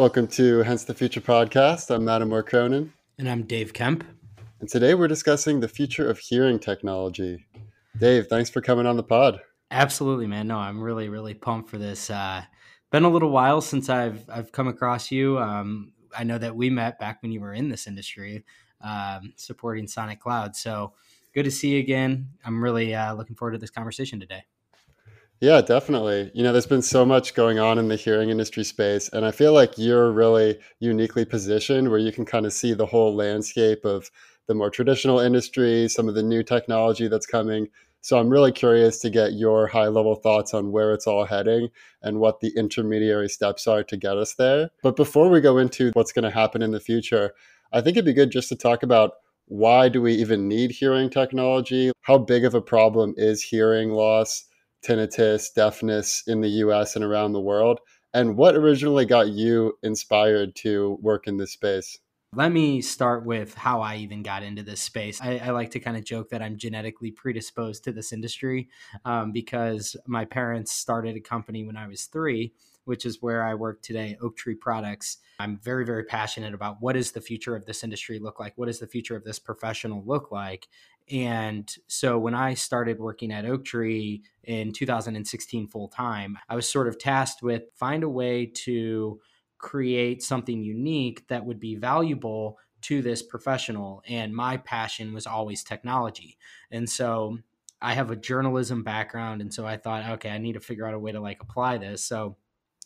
Welcome to Hence the Future podcast. I'm Adam Moore Cronin. And I'm Dave Kemp. And today we're discussing the future of hearing technology. Dave, thanks for coming on the pod. Absolutely, man. No, I'm really, really pumped for this. Uh, been a little while since I've I've come across you. Um, I know that we met back when you were in this industry, um, supporting Sonic Cloud. So good to see you again. I'm really uh, looking forward to this conversation today. Yeah, definitely. You know, there's been so much going on in the hearing industry space, and I feel like you're really uniquely positioned where you can kind of see the whole landscape of the more traditional industry, some of the new technology that's coming. So I'm really curious to get your high level thoughts on where it's all heading and what the intermediary steps are to get us there. But before we go into what's going to happen in the future, I think it'd be good just to talk about why do we even need hearing technology? How big of a problem is hearing loss? Tinnitus, deafness in the US and around the world? And what originally got you inspired to work in this space? Let me start with how I even got into this space. I, I like to kind of joke that I'm genetically predisposed to this industry um, because my parents started a company when I was three, which is where I work today, Oaktree Products. I'm very, very passionate about what does the future of this industry look like? What does the future of this professional look like? And so when I started working at Oaktree in 2016 full time, I was sort of tasked with find a way to create something unique that would be valuable to this professional. And my passion was always technology. And so I have a journalism background. And so I thought, okay, I need to figure out a way to like apply this. So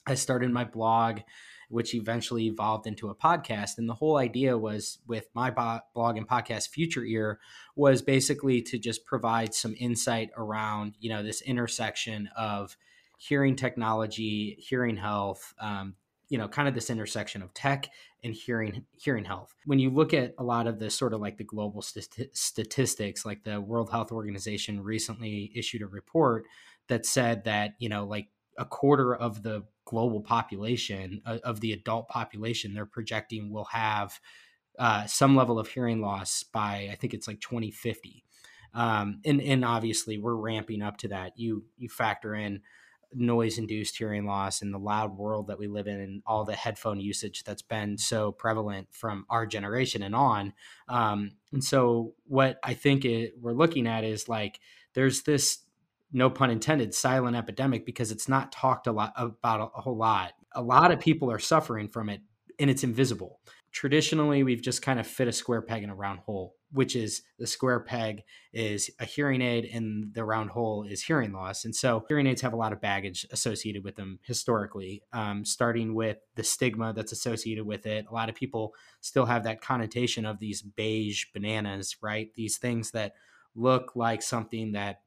I started my blog which eventually evolved into a podcast. And the whole idea was with my blog and podcast Future Ear was basically to just provide some insight around, you know, this intersection of hearing technology, hearing health, um, you know, kind of this intersection of tech and hearing hearing health. When you look at a lot of the sort of like the global st- statistics, like the World Health Organization recently issued a report that said that you know like a quarter of the global population uh, of the adult population they're projecting will have uh, some level of hearing loss by I think it's like 2050. Um, and and obviously we're ramping up to that. You you factor in noise induced hearing loss and the loud world that we live in and all the headphone usage that's been so prevalent from our generation and on. Um, and so what I think it, we're looking at is like there's this no pun intended, silent epidemic because it's not talked a lot about a, whole lot. A lot of people are suffering from it and it's invisible. Traditionally, we've just kind of fit a square peg in a round hole, which is the square peg is a hearing aid and the round hole is hearing loss. And so hearing aids have a lot of baggage associated with them historically, um, starting with the stigma that's associated with it. A lot of people still have that connotation of these beige bananas, right? These things that look like something that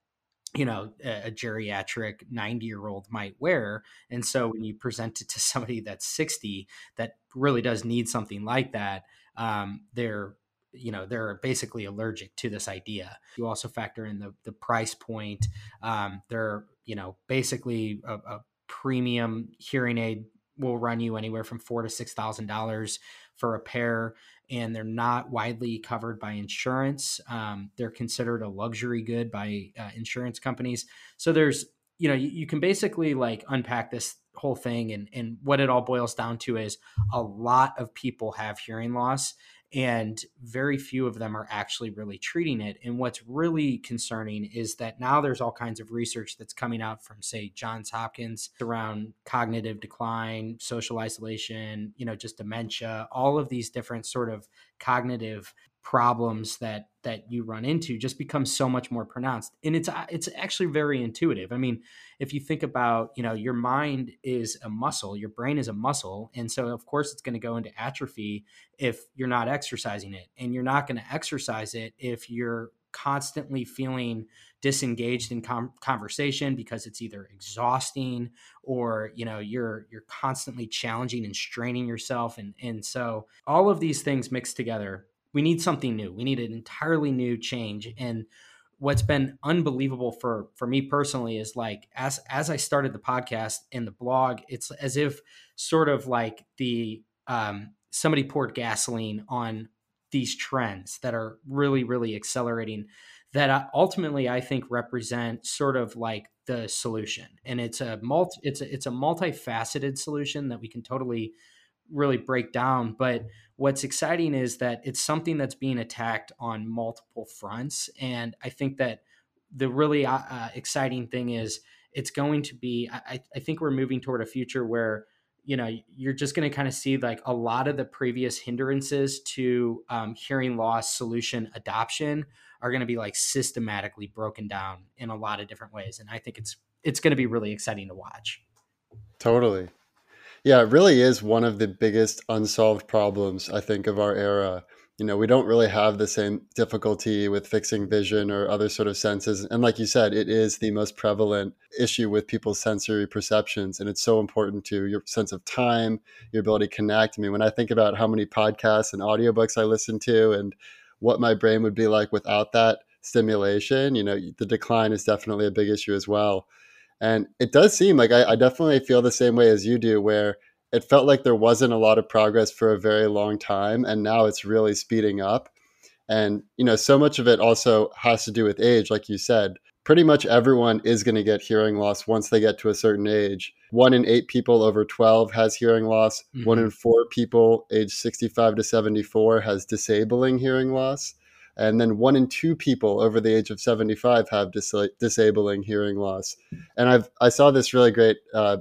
you know a, geriatric 90 year old might wear and so when you present it to somebody that's 60 that really does need something like that um, they're you know they're basically allergic to this idea. You also factor in the the price point um, they're you know basically a, a premium hearing aid will run you anywhere from four to six thousand dollars for a pair and they're not widely covered by insurance. Um, they're considered a luxury good by uh, insurance companies. So there's, you know, you, you, can basically like unpack this whole thing, and and what it all boils down to is a lot of people have hearing loss, and very few of them are actually really treating it. And what's really concerning is that now there's all kinds of research that's coming out from, say, Johns Hopkins around cognitive decline, social isolation, you know, just dementia, all of these different sort of cognitive problems that that you run into just becomes so much more pronounced. And it's uh, it's actually very intuitive. I mean if you think about you know your mind is a muscle your brain is a muscle and so of course it's going to go into atrophy if you're not exercising it. And you're not going to exercise it if you're constantly feeling disengaged in com- conversation because it's either exhausting or you know you're you're constantly challenging and straining yourself. And and so all of these things mixed together we need something new. We need an entirely new change. And what's been unbelievable for for me personally is like as as I started the podcast and the blog, it's as if sort of like the um, somebody poured gasoline on these trends that are really really accelerating that ultimately I think represent sort of like the solution and it's a multi it's a, it's a multifaceted solution that we can totally really break down. But what's exciting is that it's something that's being attacked on multiple fronts. And I think that the really uh, uh exciting thing is it's going to be, I, I think we're moving toward a future where you know you're just going to kind of see like a lot of the previous hindrances to um, hearing loss solution adoption are going to be like systematically broken down in a lot of different ways and i think it's it's going to be really exciting to watch totally yeah it really is one of the biggest unsolved problems i think of our era. You know we don't really have the same difficulty with fixing vision or other sort of senses and like you said it is the most prevalent issue with people's sensory perceptions and it's so important to your sense of time your ability to connect. I mean when i think about how many podcasts and audiobooks i listen to and what my brain would be like without that stimulation you know the decline is definitely a big issue as well and it does seem like I, I definitely feel the same way as you do where it felt like there wasn't a lot of progress for a very long time and now it's really speeding up. And you know so much of it also has to do with age like you said. Pretty much everyone is going to get hearing loss once they get to a certain age. One in eight people over 12 has hearing loss. Mm-hmm. one in four people age 65 to 74 has disabling hearing loss and then one in two people over the age of 75 have dis- disabling hearing loss. And i've i saw this really great uh,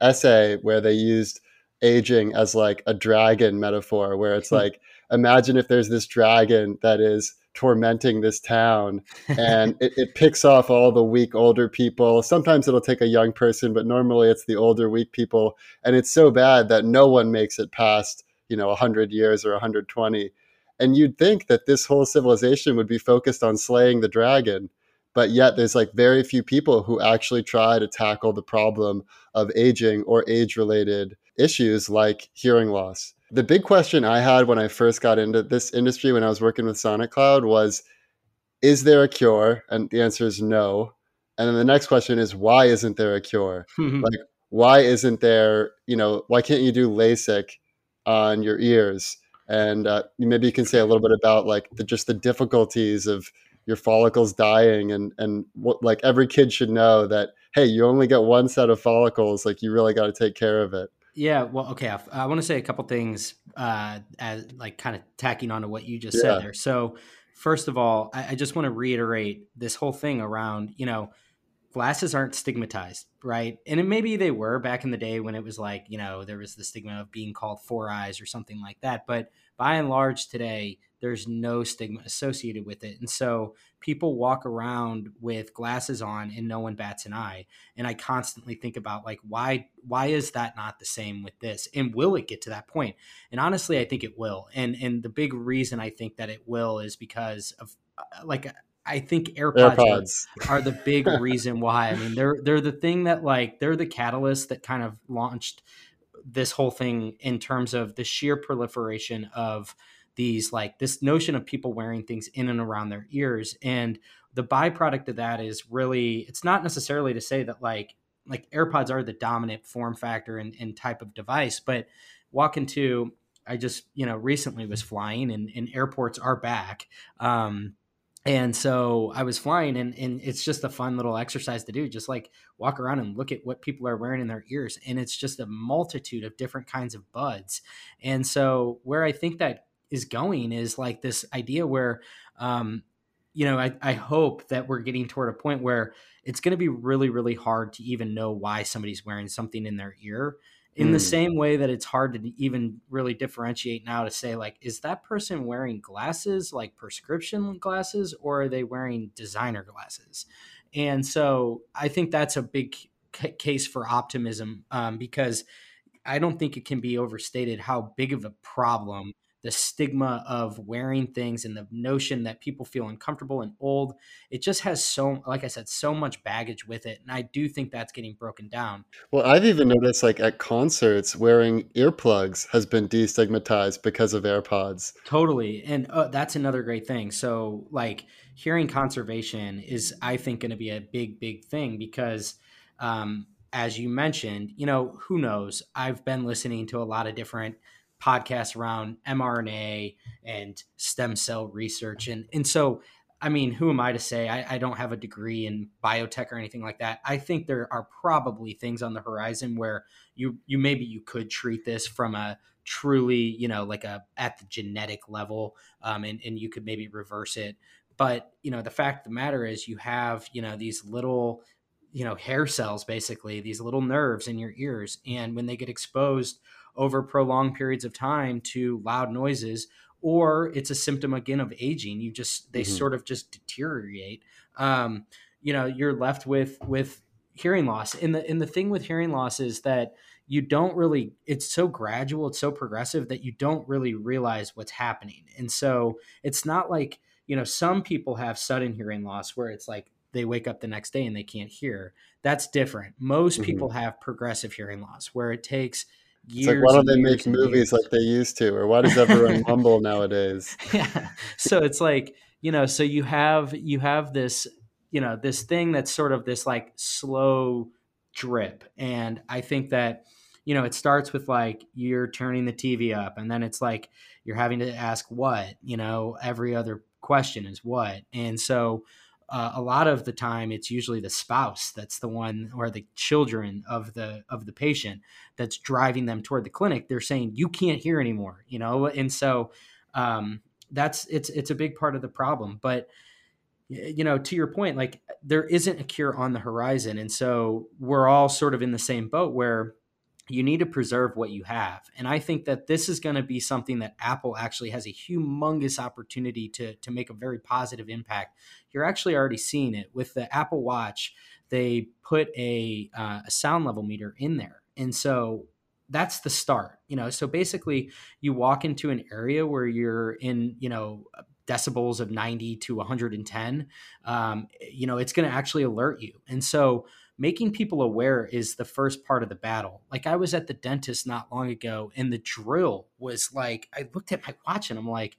essay where they used aging as like a dragon metaphor where it's hmm. like imagine if there's this dragon that is tormenting this town and it, it, picks off all the weak older people. Sometimes it'll take a young person but normally it's the older weak people. And it's so bad that no one makes it past you know 100 years or 120 and you'd think that this whole civilization would be focused on slaying the dragon but yet there's like very few people who actually try to tackle the problem of aging or age related issues like hearing loss. The big question I had when I first got into this industry when I was working with Sonic Cloud was is there a cure? And the answer is no. And then the next question is why isn't there a cure? Mm-hmm. like why isn't there, you know, why can't you do LASIK on your ears? And uh, maybe you can say a little bit about like the, just the difficulties of your follicles dying and and what like every kid should know that hey you only get one set of follicles like you really got to take care of it yeah, well, okay. I, I want to say a couple things uh, as like kind of tacking on to what you just yeah. said there. So, first of all, I, I just want to reiterate this whole thing around you know glasses aren't stigmatized, right? And maybe they were back in the day when it was like you know there was the stigma of being called four eyes or something like that. But by and large, today there's no stigma associated with it. And so people walk around with glasses on and no one bats an eye. And I constantly think about like why why is that not the same with this? And will it get to that point? And honestly, I think it will. And and the big reason I think that it will is because of uh, like I think AirPods, AirPods. Are, the big reason why. I mean, they're they're the thing that like they're the catalyst that kind of launched this whole thing in terms of the sheer proliferation of these like this notion of people wearing things in and around their ears and the byproduct of that is really it's not necessarily to say that like like airpods are the dominant form factor and, and type of device but walk into i just you know recently was flying and, and airports are back um, and so I was flying, and, and it's just a fun little exercise to do. Just like walk around and look at what people are wearing in their ears. And it's just a multitude of different kinds of buds. And so, where I think that is going is like this idea where um, you know I, I hope that we're getting toward a point where it's going to be really really hard to even know why somebody's wearing something in their ear in mm. the same way that it's hard to even really differentiate now to say like is that person wearing glasses like prescription glasses or are they wearing designer glasses and so i think that's a big c- case for optimism um, because i don't think it can be overstated how big of a problem the stigma of wearing things and the notion that people feel uncomfortable and old it just has so like i said so much baggage with it and i do think that's getting broken down. Well i've even noticed like at concerts wearing earplugs has been destigmatized because of airpods. Totally and uh, that's another great thing so like hearing conservation is i think going to be a big big thing because um, as you mentioned you know who knows? I've been listening to a lot of different podcasts around mRNA and stem cell research. And, and so, I mean, who am I to say? I, I, don't have a degree in biotech or anything like that. I think there are probably things on the horizon where you you maybe you could treat this from a truly, you know, like a at the genetic level, um, and and you could maybe reverse it. But you know, the fact of the matter is, you have you know these little you know hair cells basically these little nerves in your ears and when they get exposed over prolonged periods of time to loud noises or it's a symptom again of aging. You just they mm-hmm. sort of just deteriorate. Um, you know you're left with with hearing loss. And the and the thing with hearing loss is that you don't really it's so gradual it's so progressive that you don't really realize what's happening. And so it's not like you know some people have sudden hearing loss where it's like they wake up the next day and they can't hear. That's different. Most mm-hmm. people have progressive hearing loss where it takes years it's like why don't they make movies like they used to or why does everyone mumble nowadays? Yeah. So it's like you know so you have you have this you know this thing that's sort of this like slow drip. And i think that you know it starts with like you're turning the tv up and then it's like you're having to ask what you know every other question is what. And so uh, a lot of the time it's usually the spouse that's the one or the children of the of the patient that's driving them toward the clinic. They're saying you can't hear anymore you know? And so um, that's it's it's a big part of the problem. But you know to your point like there isn't a cure on the horizon. And so we're all sort of in the same boat where you need to preserve what you have. And i think that this is going to be something that apple actually has a humongous opportunity to to make a very positive impact. You're actually already seeing it. With the apple watch they put a, uh, a sound level meter in there. And so that's the start you know? So basically you walk into an area where you're in you know decibels of 90 to 110 um, you know it's going to actually alert you. And so making people aware is the first part of the battle. Like i was at the dentist not long ago and the drill was like i looked at my watch and i'm like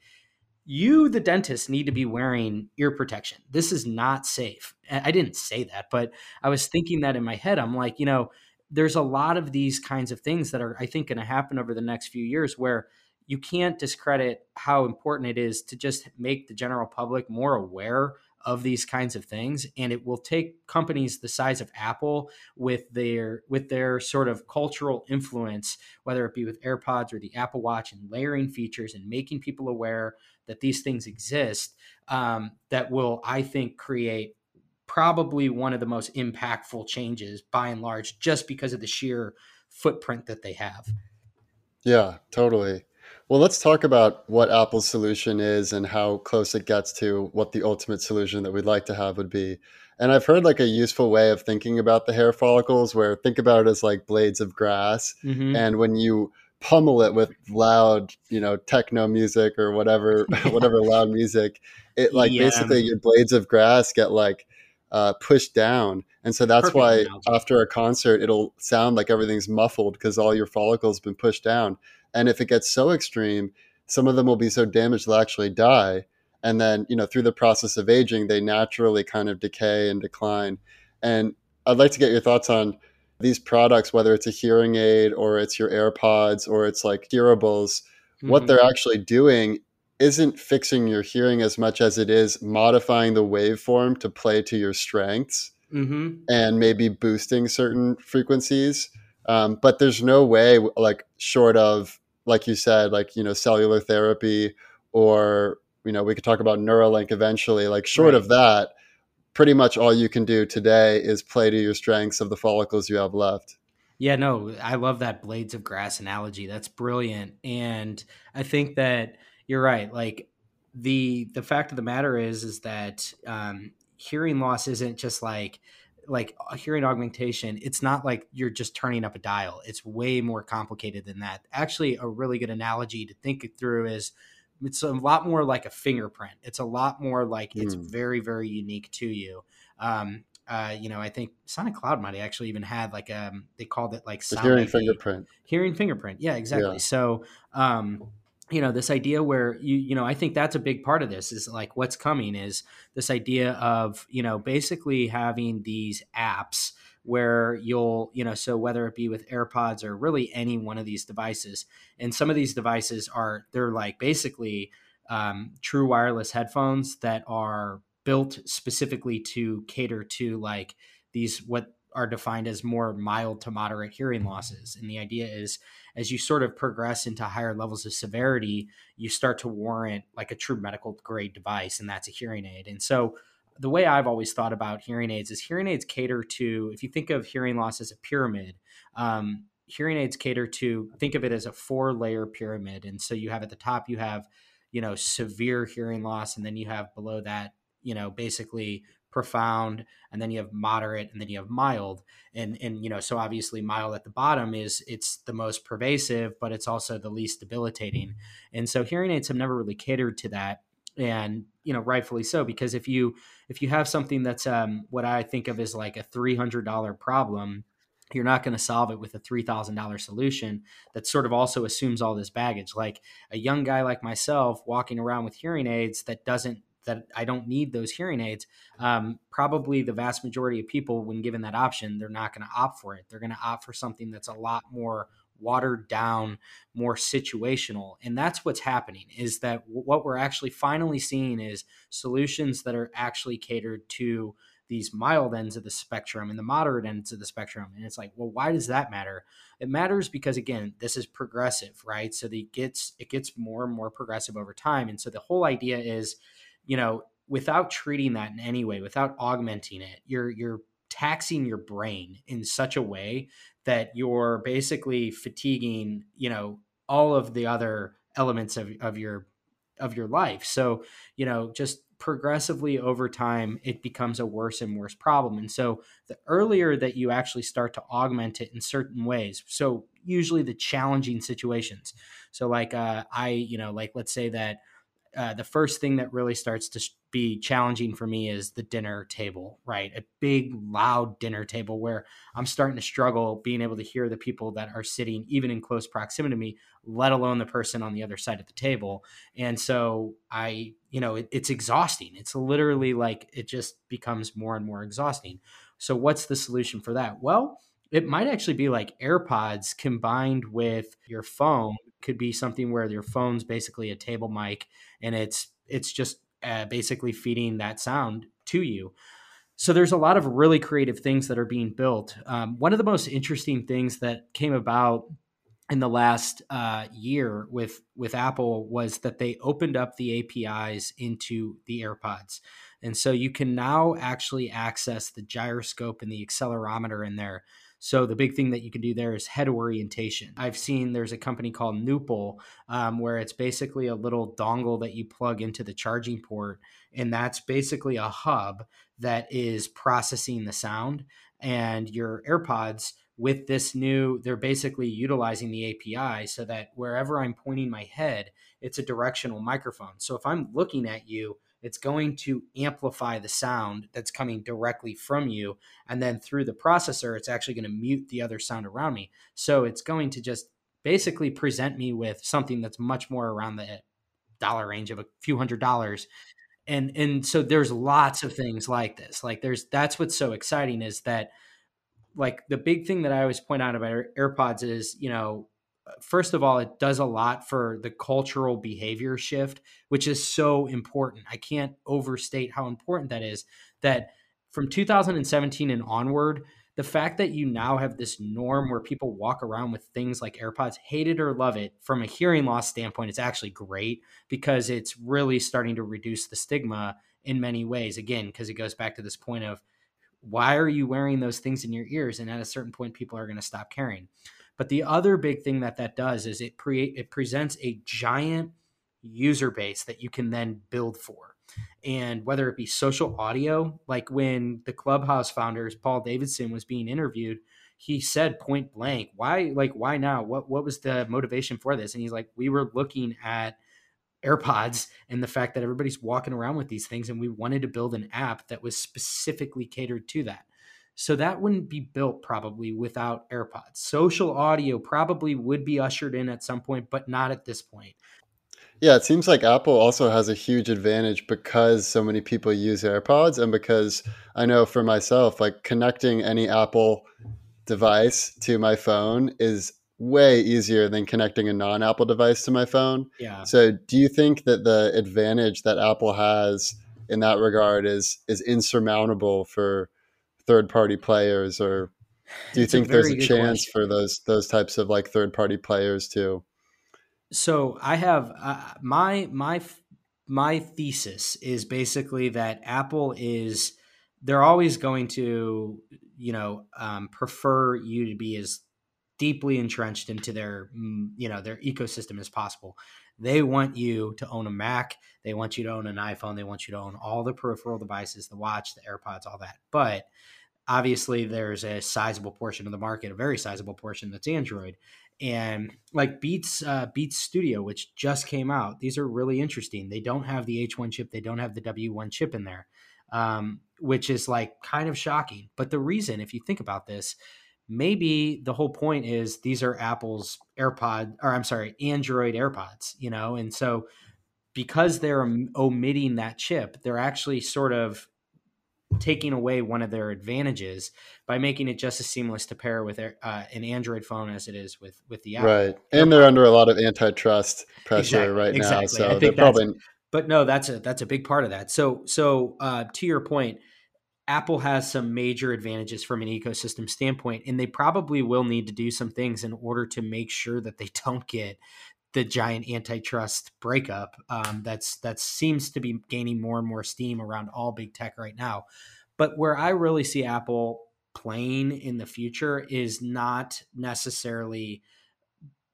you the dentist need to be wearing ear protection. This is not safe. I didn't say that but i was thinking that in my head. I'm like you know there's a lot of these kinds of things that are i think going to happen over the next few years where you can't discredit how important it is to just make the general public more aware of these kinds of things and it will take companies the size of Apple with their with their sort of cultural influence whether it be with AirPods or the Apple Watch and layering features and making people aware that these things exist um, that will I think create probably one of the most impactful changes by and large just because of the sheer footprint that they have. Yeah, totally. Well, let's talk about what Apple's solution is and how close it gets to what the ultimate solution that we'd like to have would be. And I've heard like a useful way of thinking about the hair follicles where think about it as like blades of grass. Mm-hmm. And when you pummel it with loud, you know, techno music or whatever, whatever loud music, it like yeah. basically your blades of grass get like uh, pushed down. And so that's Perfect why analogy. after a concert, it'll sound like everything's muffled because all your follicles been pushed down. And if it gets so extreme, some of them will be so damaged they'll actually die. And then, you know, through the process of aging, they naturally kind of decay and decline. And I'd like to get your thoughts on these products, whether it's a hearing aid or it's your AirPods or it's like hearables, mm-hmm. what they're actually doing isn't fixing your hearing as much as it is modifying the waveform to play to your strengths mm-hmm. and maybe boosting certain frequencies. Um, but there's no way, like, short of like you said, like, you know, cellular therapy or, you know, we could talk about Neuralink eventually. Like, short right. of that, pretty much all you can do today is play to your strengths of the follicles you have left. Yeah, no, I love that blades of grass analogy. That's brilliant. And I think that you're right. Like the the fact of the matter is is that um, hearing loss isn't just like like hearing augmentation it's not like you're just turning up a dial it's way more complicated than that actually a really good analogy to think it through is it's a lot more like a fingerprint it's a lot more like mm. it's hmm. very very unique to you um, uh, you know, I think Sonic Cloud might actually even had like um they called it like hearing fingerprint. Hearing fingerprint. Yeah, exactly. Yeah. So um you know this idea where you you know i think that's a big part of this is like what's coming is this idea of you know basically having these apps where you'll you know so whether it be with airpods or really any one of these devices and some of these devices are they're like basically um, true wireless headphones that are built specifically to cater to like these what are defined as more mild to moderate hearing losses. And the idea is as you sort of progress into higher levels of severity, you start to warrant like a true medical grade device, and that's a hearing aid. And so the way I've always thought about hearing aids is hearing aids cater to, if you think of hearing loss as a pyramid, um, hearing aids cater to, think of it as a four layer pyramid. And so you have at the top, you have, you know, severe hearing loss, and then you have below that, you know, basically profound and then you have moderate and then you have mild. And and you know so obviously mild at the bottom is it's the most pervasive but it's also the least debilitating. And so hearing aids have never really catered to that and you know rightfully so because if you if you have something that's um what i think of as like a $300 problem you're not going to solve it with a $3000 solution that sort of also assumes all this baggage. Like a young guy like myself walking around with hearing aids that doesn't that I don't need those hearing aids, um, probably the vast majority of people, when given that option, they're not going to opt for it. They're going to opt for something that's a lot more watered down, more situational. And that's what's happening is that what we're actually finally seeing is solutions that are actually catered to these mild ends of the spectrum and the moderate ends of the spectrum. And it's like, well, why does that matter? It matters because again, this is progressive, right? So the gets it gets more and more progressive over time. And so the whole idea is you know, without treating that in any way, without augmenting it, you're you're taxing your brain in such a way that you're basically fatiguing, you know, all of the other elements of, of your of your life. So, you know, just progressively over time, it becomes a worse and worse problem. And so the earlier that you actually start to augment it in certain ways, so usually the challenging situations. So like uh, I, you know, like let's say that uh, the first thing that really starts to be challenging for me is the dinner table, right? A big, loud dinner table where I'm starting to struggle being able to hear the people that are sitting even in close proximity to me, let alone the person on the other side of the table. And so I, you know, it, it's exhausting. It's literally like it just becomes more and more exhausting. So, what's the solution for that? Well, it might actually be like AirPods combined with your phone could be something where your phone's basically a table mic and it's it's just uh, basically feeding that sound to you. So there's a lot of really creative things that are being built. Um, one of the most interesting things that came about in the last uh, year with with Apple was that they opened up the APIs into the AirPods, and so you can now actually access the gyroscope and the accelerometer in there so the big thing that you can do there is head orientation. I've seen there's a company called Nupul um, where it's basically a little dongle that you plug into the charging port, and that's basically a hub that is processing the sound. And your AirPods with this new, they're basically utilizing the API so that wherever I'm pointing my head, it's a directional microphone. So if I'm looking at you, it's going to amplify the sound that's coming directly from you. And then through the processor, it's actually going to mute the other sound around me. So it's going to just basically present me with something that's much more around the dollar range of a few hundred dollars. And and so there's lots of things like this. Like there's that's what's so exciting is that like the big thing that I always point out about AirPods is, you know, first of all, it does a lot for the cultural behavior shift, which is so important. I can't overstate how important that is. That from 2017 and onward, the fact that you now have this norm where people walk around with things like AirPods, hate it or love it, from a hearing loss standpoint, it's actually great because it's really starting to reduce the stigma in many ways. Again, because it goes back to this point of why are you wearing those things in your ears? And at a certain point, people are going to stop caring. But the other big thing that that does is it create it presents a giant user base that you can then build for. And whether it be social audio, like when the Clubhouse founders Paul Davidson was being interviewed, he said point blank, "Why like why now? What what was the motivation for this?" And he's like, "We were looking at AirPods and the fact that everybody's walking around with these things and we wanted to build an app that was specifically catered to that." So that wouldn't be built probably without AirPods. Social audio probably would be ushered in at some point, but not at this point. Yeah, it seems like Apple also has a huge advantage because so many people use AirPods and because I know for myself, like connecting any Apple device to my phone is way easier than connecting a non-Apple device to my phone. Yeah. So do you think that the advantage that Apple has in that regard is is insurmountable for third party players or do you it's think a there's a chance question. for those those types of like third party players too so i have uh, my my my thesis is basically that apple is they're always going to you know um, prefer you to be as deeply entrenched into their mm, you know their ecosystem as possible. They want you to own a mac. They want you to own an iphone. They want you to own all the peripheral devices the watch the airpods all that. But obviously there's a sizable portion of the market a very sizable portion that's android and like beats uh, beats studio which just came out these are really interesting. They don't have the h1 chip they don't have the w1 chip in there um, which is like kind of shocking. But the reason if you think about this maybe the whole point is these are Apple's AirPod or I'm sorry, Android AirPods, you know, and so because they're omitting that chip, they're actually sort of taking away one of their advantages by making it just as seamless to pair with uh, an Android phone as it is with with the Apple. Right, and they're under a lot of antitrust pressure exactly, right exactly. now, so they're probably. But no, that's a that's a big part of that. So so uh, to your point, Apple has some major advantages from an ecosystem standpoint, and they probably will need to do some things in order to make sure that they don't get the giant antitrust breakup um, that's that seems to be gaining more and more steam around all big tech right now. But where I really see Apple playing in the future is not necessarily.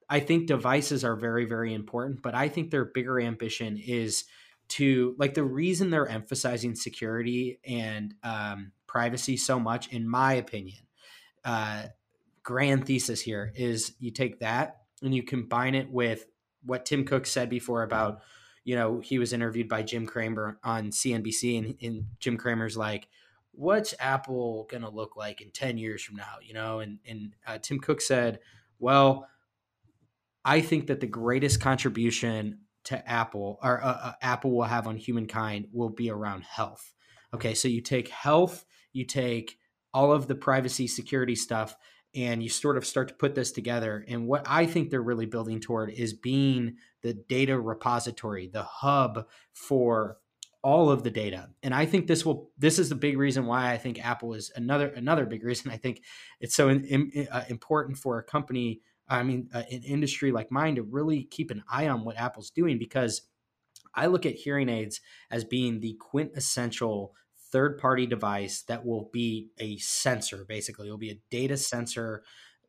I think devices are very very important, but I think their bigger ambition is to like the reason they're emphasizing security and um, privacy so much, in my opinion, uh, grand thesis here is you take that and you combine it with what Tim Cook said before about, you know, he was interviewed by Jim Cramer on CNBC, and, and Jim Cramer's like, "What's Apple gonna look like in ten years from now?" You know, and and uh, Tim Cook said, "Well." I think that the greatest contribution to Apple or uh, uh, Apple will have on humankind will be around health. Okay, so you take health, you take all of the privacy security stuff, and you sort of start to put this together. And what I think they're really building toward is being the data repository, the hub for all of the data. And I think this will this is the big reason why I think Apple is another another big reason I think it's so in, in, uh, important for a company I mean, uh, an industry like mine to really keep an eye on what Apple's doing because I look at hearing aids as being the quintessential third party device that will be a sensor, basically. It will be a data sensor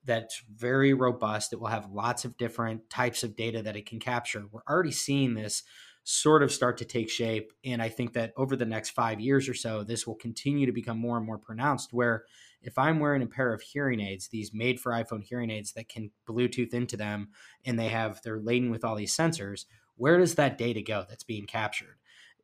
that's very robust. It will have lots of different types of data that it can capture. We're already seeing this sort of start to take shape. And I think that over the next five years or so, this will continue to become more and more pronounced where if I'm wearing a pair of hearing aids, these made for iPhone hearing aids that can Bluetooth into them and they have they're laden with all these sensors, where does that data go that's being captured?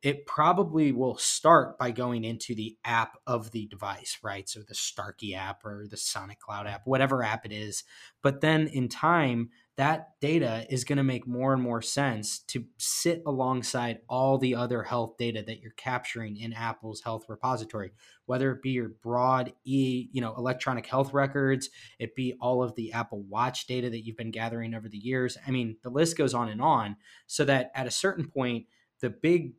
It probably will start by going into the app of the device, right? So the Starkey app or the Sonic Cloud app, whatever app it is. But then in time, that data is going to make more and more sense to sit alongside all the other health data that you're capturing in Apple's health repository, whether it be your broad e, you know, electronic health records, it be all of the Apple Watch data that you've been gathering over the years. I mean, the list goes on and on so that at a certain point, the big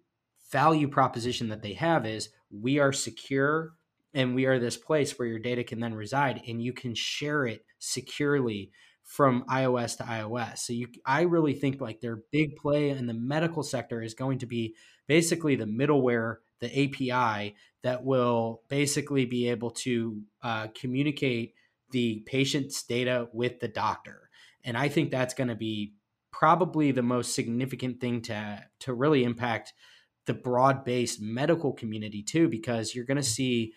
value proposition that they have is we are secure and we are this place where your data can then reside and you can share it securely from iOS to iOS. So you I really think like their big play in the medical sector is going to be basically the middleware, the API that will basically be able to uh, communicate the patient's data with the doctor. And I think that's going to be probably the most significant thing to to really impact the broad-based medical community too because you're going to see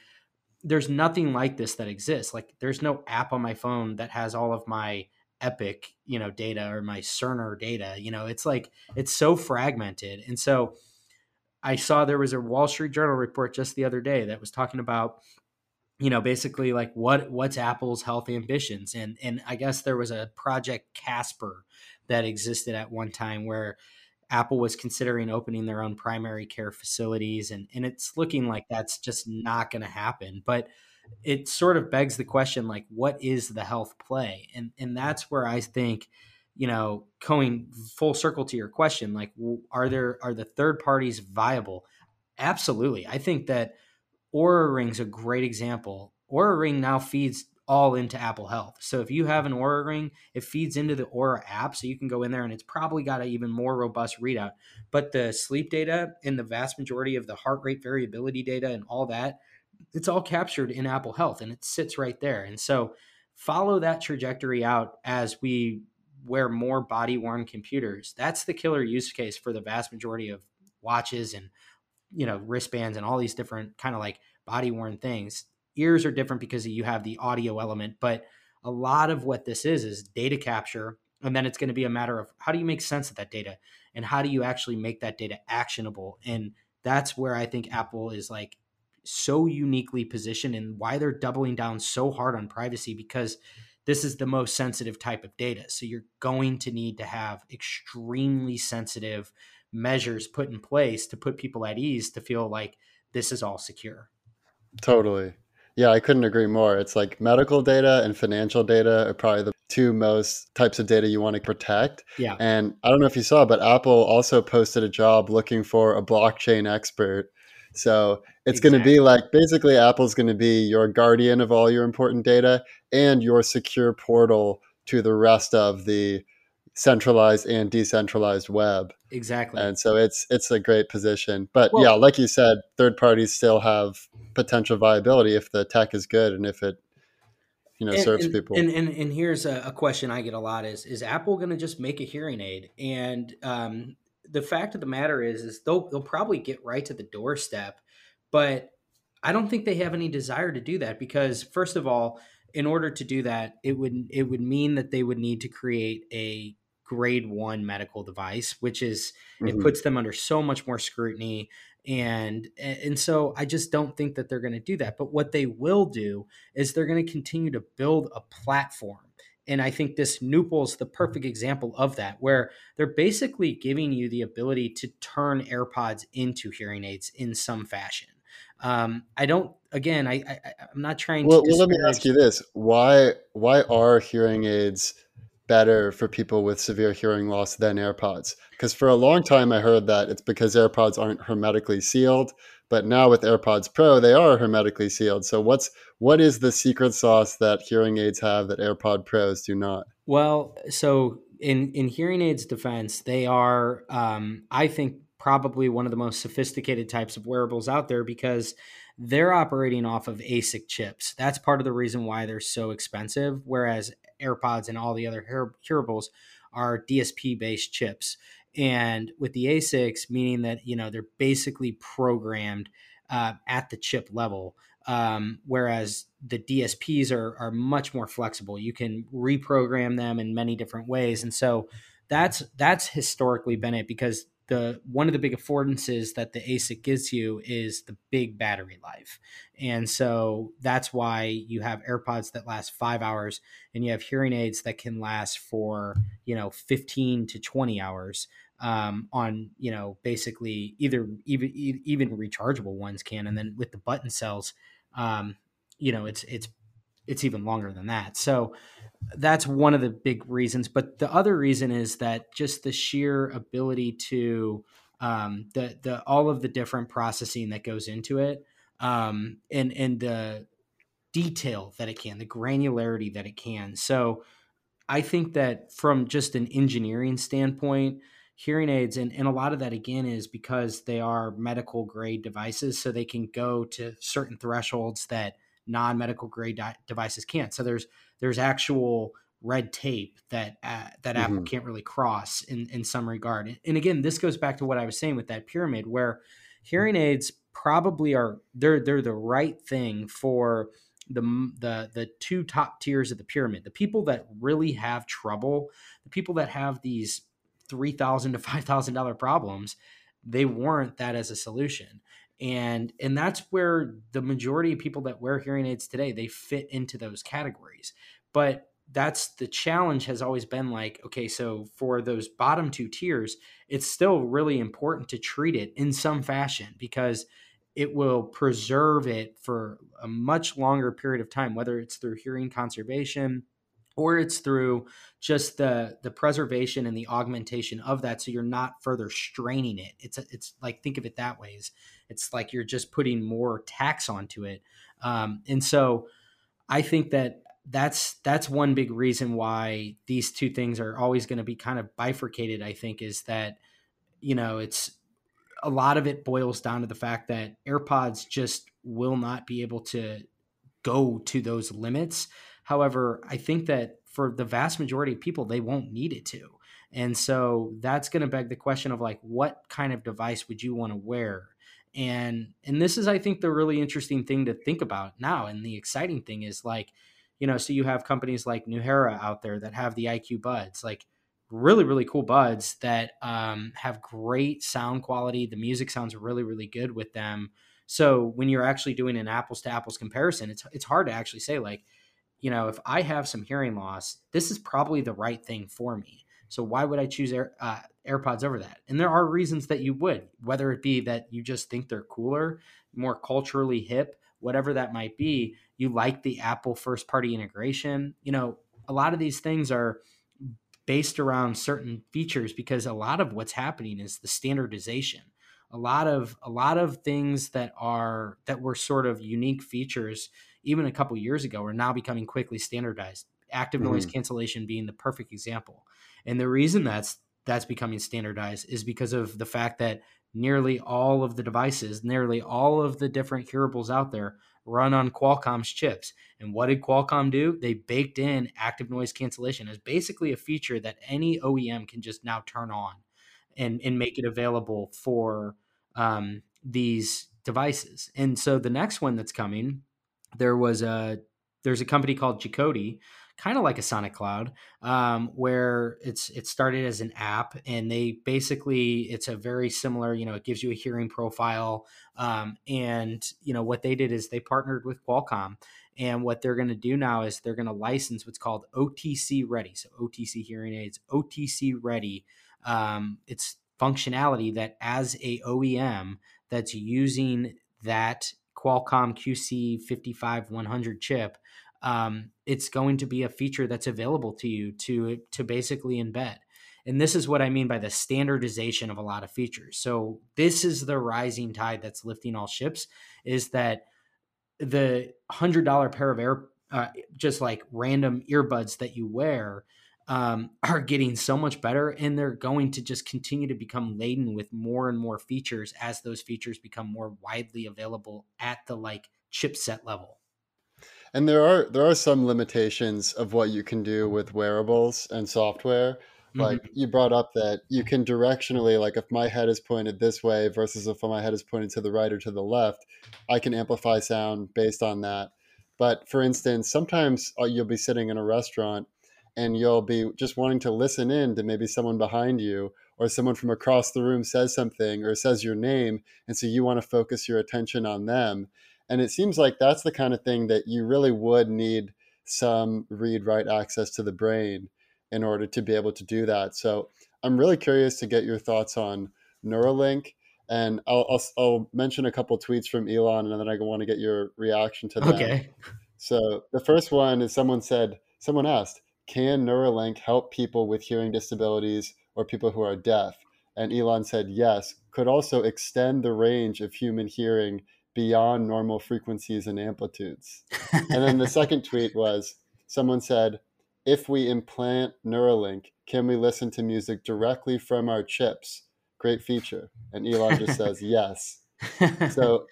there's nothing like this that exists. Like there's no app on my phone that has all of my epic you know data or my cerner data you know? It's like it's so fragmented. And so i saw there was a wall street journal report just the other day that was talking about you know basically like what what's apple's health ambitions? And and i guess there was a project casper that existed at one time where apple was considering opening their own primary care facilities and and it's looking like that's just not going to happen but it sort of begs the question like what is the health play? And and that's where i think you know going full circle to your question like are there are the third parties viable? Absolutely. I think that Oura ring's a great example. Oura Ring now feeds all into Apple Health. So if you have an Oura Ring, it feeds into the Oura app. So you can go in there and it's probably got an even more robust readout. But the sleep data and the vast majority of the heart rate variability data and all that, it's all captured in Apple Health and it sits right there. And so follow that trajectory out as we wear more body worn computers. That's the killer use case for the vast majority of watches and you know wristbands and all these different kind of like body worn things ears are different because you have the audio element, but a lot of what this is is data capture. And then it's going to be a matter of how do you make sense of that data and how do you actually make that data actionable? And that's where I think Apple is like so uniquely positioned and why they're doubling down so hard on privacy because this is the most sensitive type of data. So you're going to need to have extremely sensitive measures put in place to put people at ease to feel like this is all secure. Totally. Yeah, I couldn't agree more. It's like medical data and financial data are probably the two most types of data you want to protect. Yeah. And I don't know if you saw, but Apple also posted a job looking for a blockchain expert. So it's exactly. going to be like basically Apple's going to be your guardian of all your important data and your secure portal to the rest of the centralized and decentralized web. Exactly. And so it's it's a great position. But well, yeah, like you said, third parties still have potential viability if the tech is good and if it you know and, serves and, people. And, and and here's a, a, question I get a lot is is Apple going to just make a hearing aid? And um, the fact of the matter is is they'll they'll probably get right to the doorstep, but I don't think they have any desire to do that because first of all, in order to do that, it would it would mean that they would need to create a grade one medical device, which is mm-hmm. it puts them under so much more scrutiny. And and so I just don't think that they're going to do that. But what they will do is they're going to continue to build a platform. And I think this Nupl is the perfect example of that, where they're basically giving you the ability to turn AirPods into hearing aids in some fashion. Um, I don't. Again, I, I am not trying well, to. Well, let me ask you this: Why why are hearing aids better for people with severe hearing loss than AirPods. Because for a long time, I heard that it's because AirPods aren't hermetically sealed. But now with AirPods Pro, they are hermetically sealed. So what's what is the secret sauce that hearing aids have that AirPod Pros do not? Well, so in in hearing aids defense, they are, um, I think, probably one of the most sophisticated types of wearables out there because they're operating off of ASIC chips. That's part of the reason why they're so expensive. Whereas AirPods and all the other hearables are DSP based chips. And with the ASICs, meaning that you know they're basically programmed uh, at the chip level, um, whereas the DSPs are are much more flexible. You can reprogram them in many different ways, and so that's that's historically been it because the one of the big affordances that the ASIC gives you is the big battery life. And so that's why you have AirPods that last 5 hours and you have hearing aids that can last for, you know, 15 to 20 hours um, on, you know, basically either even even rechargeable ones can and then with the button cells um, you know, it's it's it's even longer than that. So that's one of the big reasons. But the other reason is that just the sheer ability to um, the the all of the different processing that goes into it, um, and and the detail that it can, the granularity that it can. So I think that from just an engineering standpoint, hearing aids and, and a lot of that again is because they are medical grade devices so they can go to certain thresholds that non-medical grade di- devices can't so there's there's actual red tape that uh, that mm-hmm. Apple can't really cross in in some regard. And again, this goes back to what I was saying with that pyramid, where hearing aids probably are they're they're the right thing for the the the two top tiers of the pyramid. The people that really have trouble, the people that have these three thousand to five thousand dollar problems, they warrant that as a solution and and that's where the majority of people that wear hearing aids today they fit into those categories. But that's the challenge has always been like okay so for those bottom two tiers it's still really important to treat it in some fashion because it will preserve it for a much longer period of time whether it's through hearing conservation or it's through just the the preservation and the augmentation of that so you're not further straining it it's a, it's like think of it that way it's, it's like you're just putting more tax onto it um, and so I think that that's that's one big reason why these two things are always going to be kind of bifurcated. I think is that you know it's a lot of it boils down to the fact that AirPods just will not be able to go to those limits. However, I think that for the vast majority of people, they won't need it to. And so that's going to beg the question of like, what kind of device would you want to wear? And and this is, I think, the really interesting thing to think about now. And the exciting thing is like, you know, so you have companies like Nuheara out there that have the IQ buds, like really, really cool buds that um, have great sound quality. The music sounds really, really good with them. So when you're actually doing an apples to apples comparison, it's it's hard to actually say like, you know, if I have some hearing loss, this is probably the right thing for me. So why would I choose Air, uh, AirPods over that? And there are reasons that you would, whether it be that you just think they're cooler, more culturally hip, whatever that might be. You like the Apple first party integration. You know, a lot of these things are based around certain features because a lot of what's happening is the standardization a lot of a lot of things that are that were sort of unique features even a couple years ago are now becoming quickly standardized active mm-hmm. noise cancellation being the perfect example and the reason that's that's becoming standardized is because of the fact that nearly all of the devices nearly all of the different hearables out there run on Qualcomm's chips. And what did Qualcomm do? They baked in active noise cancellation as basically a feature that any OEM can just now turn on and, and make it available for um, these devices. And so the next one that's coming, there was a there's a company called Jacoti kind of like a Sonic Cloud, um, where it's it started as an app, and they basically it's a very similar. You know, it gives you a hearing profile, um, and you know what they did is they partnered with Qualcomm, and what they're going to do now is they're going to license what's called OTC Ready, so OTC hearing aids, OTC Ready. Um, it's functionality that as a OEM that's using that Qualcomm QC 55100 chip um, it's going to be a feature that's available to you to to basically embed. And this is what i mean by the standardization of a lot of features. So this is the rising tide that's lifting all ships is that the hundred dollar pair of air uh, just like random earbuds that you wear um, are getting so much better and they're going to just continue to become laden with more and more features as those features become more widely available at the like chipset level and there are there are some limitations of what you can do with wearables and software. Mm-hmm. Like you brought up that you can directionally, like if my head is pointed this way versus if my head is pointed to the right or to the left, I can amplify sound based on that. But for instance, sometimes uh, you'll be sitting in a restaurant and you'll be just wanting to listen in to maybe someone behind you or someone from across the room says something or says your name. And so you want to focus your attention on them. And it seems like that's the kind of thing that you really would need some read write access to the brain in order to be able to do that. So I'm really curious to get your thoughts on Neuralink. And I'll, I'll, I'll mention a couple tweets from Elon and then I want to get your reaction to them. Okay. So the first one is someone said, someone asked, can Neuralink help people with hearing disabilities or people who are deaf? And Elon said, yes, could also extend the range of human hearing beyond normal frequencies and amplitudes. and then the second tweet was someone said, if we implant Neuralink, can we listen to music directly from our chips? Great feature. And Elon just says, yes. So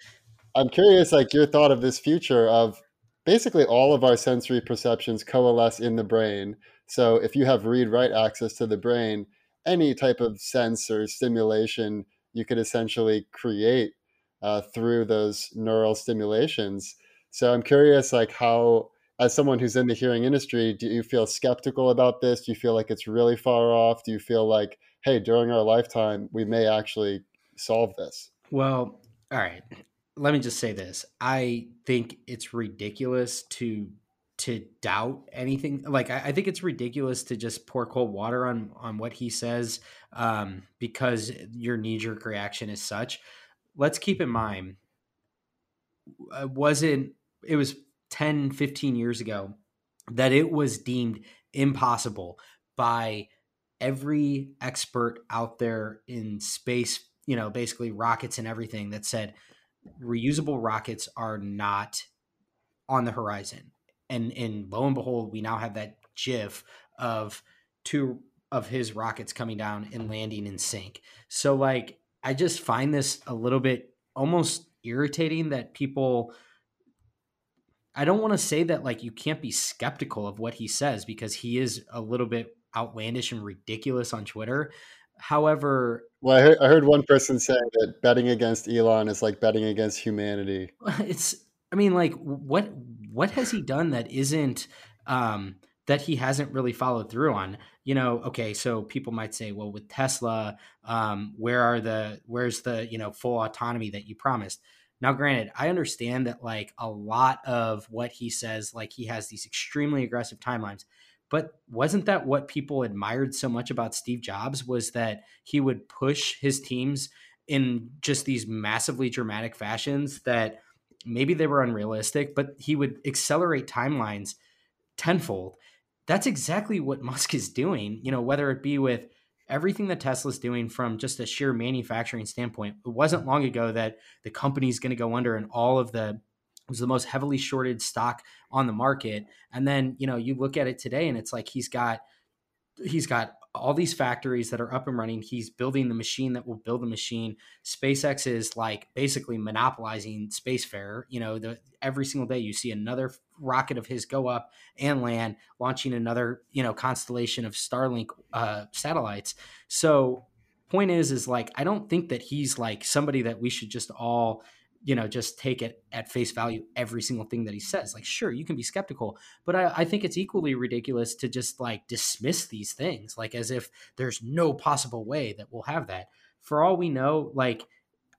I'm curious, like your thought of this future of basically all of our sensory perceptions coalesce in the brain. So if you have read write access to the brain, any type of sense or stimulation you could essentially create uh, through those neural stimulations. So I'm curious, like how, as someone who's in the hearing industry, do you feel skeptical about this? Do you feel like it's really far off? Do you feel like, hey, during our lifetime, we may actually solve this? Well, all right. Let me just say this. I think it's ridiculous to to doubt anything like I, I, think it's ridiculous to just pour cold water on on what he says um, because your knee-jerk reaction is such let's keep in mind uh, wasn't it was 10 15 years ago that it was deemed impossible by every expert out there in space you know basically rockets and everything that said reusable rockets are not on the horizon and and lo and behold, we now have that GIF of two of his rockets coming down and landing in sync. So like I just find this a little bit almost irritating that people I don't want to say that like you can't be skeptical of what he says because he is a little bit outlandish and ridiculous on Twitter. However, well, I heard, I heard one person say that betting against Elon is like betting against humanity. It's, I mean, like what what has he done that isn't um, that he hasn't really followed through on? You know, okay, so people might say, well, with Tesla, um, where are the where's the you know full autonomy that you promised? Now, granted, I understand that like a lot of what he says, like he has these extremely aggressive timelines. But wasn't that what people admired so much about Steve Jobs was that he would push his teams in just these massively dramatic fashions that maybe they were unrealistic, but he would accelerate timelines tenfold. That's exactly what Musk is doing, you know, whether it be with everything that Tesla's doing from just a sheer manufacturing standpoint. It wasn't long ago that the company's going to go under and all of the was the most heavily shorted stock on the market. And then, you know, you look at it today and it's like he's got he's got all these factories that are up and running. He's building the machine that will build the machine. SpaceX is like basically monopolizing spacefarer. You know, the, every single day you see another rocket of his go up and land, launching another you know constellation of Starlink uh, satellites. So, point is, is like I don't think that he's like somebody that we should just all you know just take it at face value every single thing that he says like sure you can be skeptical but I, I, think it's equally ridiculous to just like dismiss these things like as if there's no possible way that we'll have that. For all we know like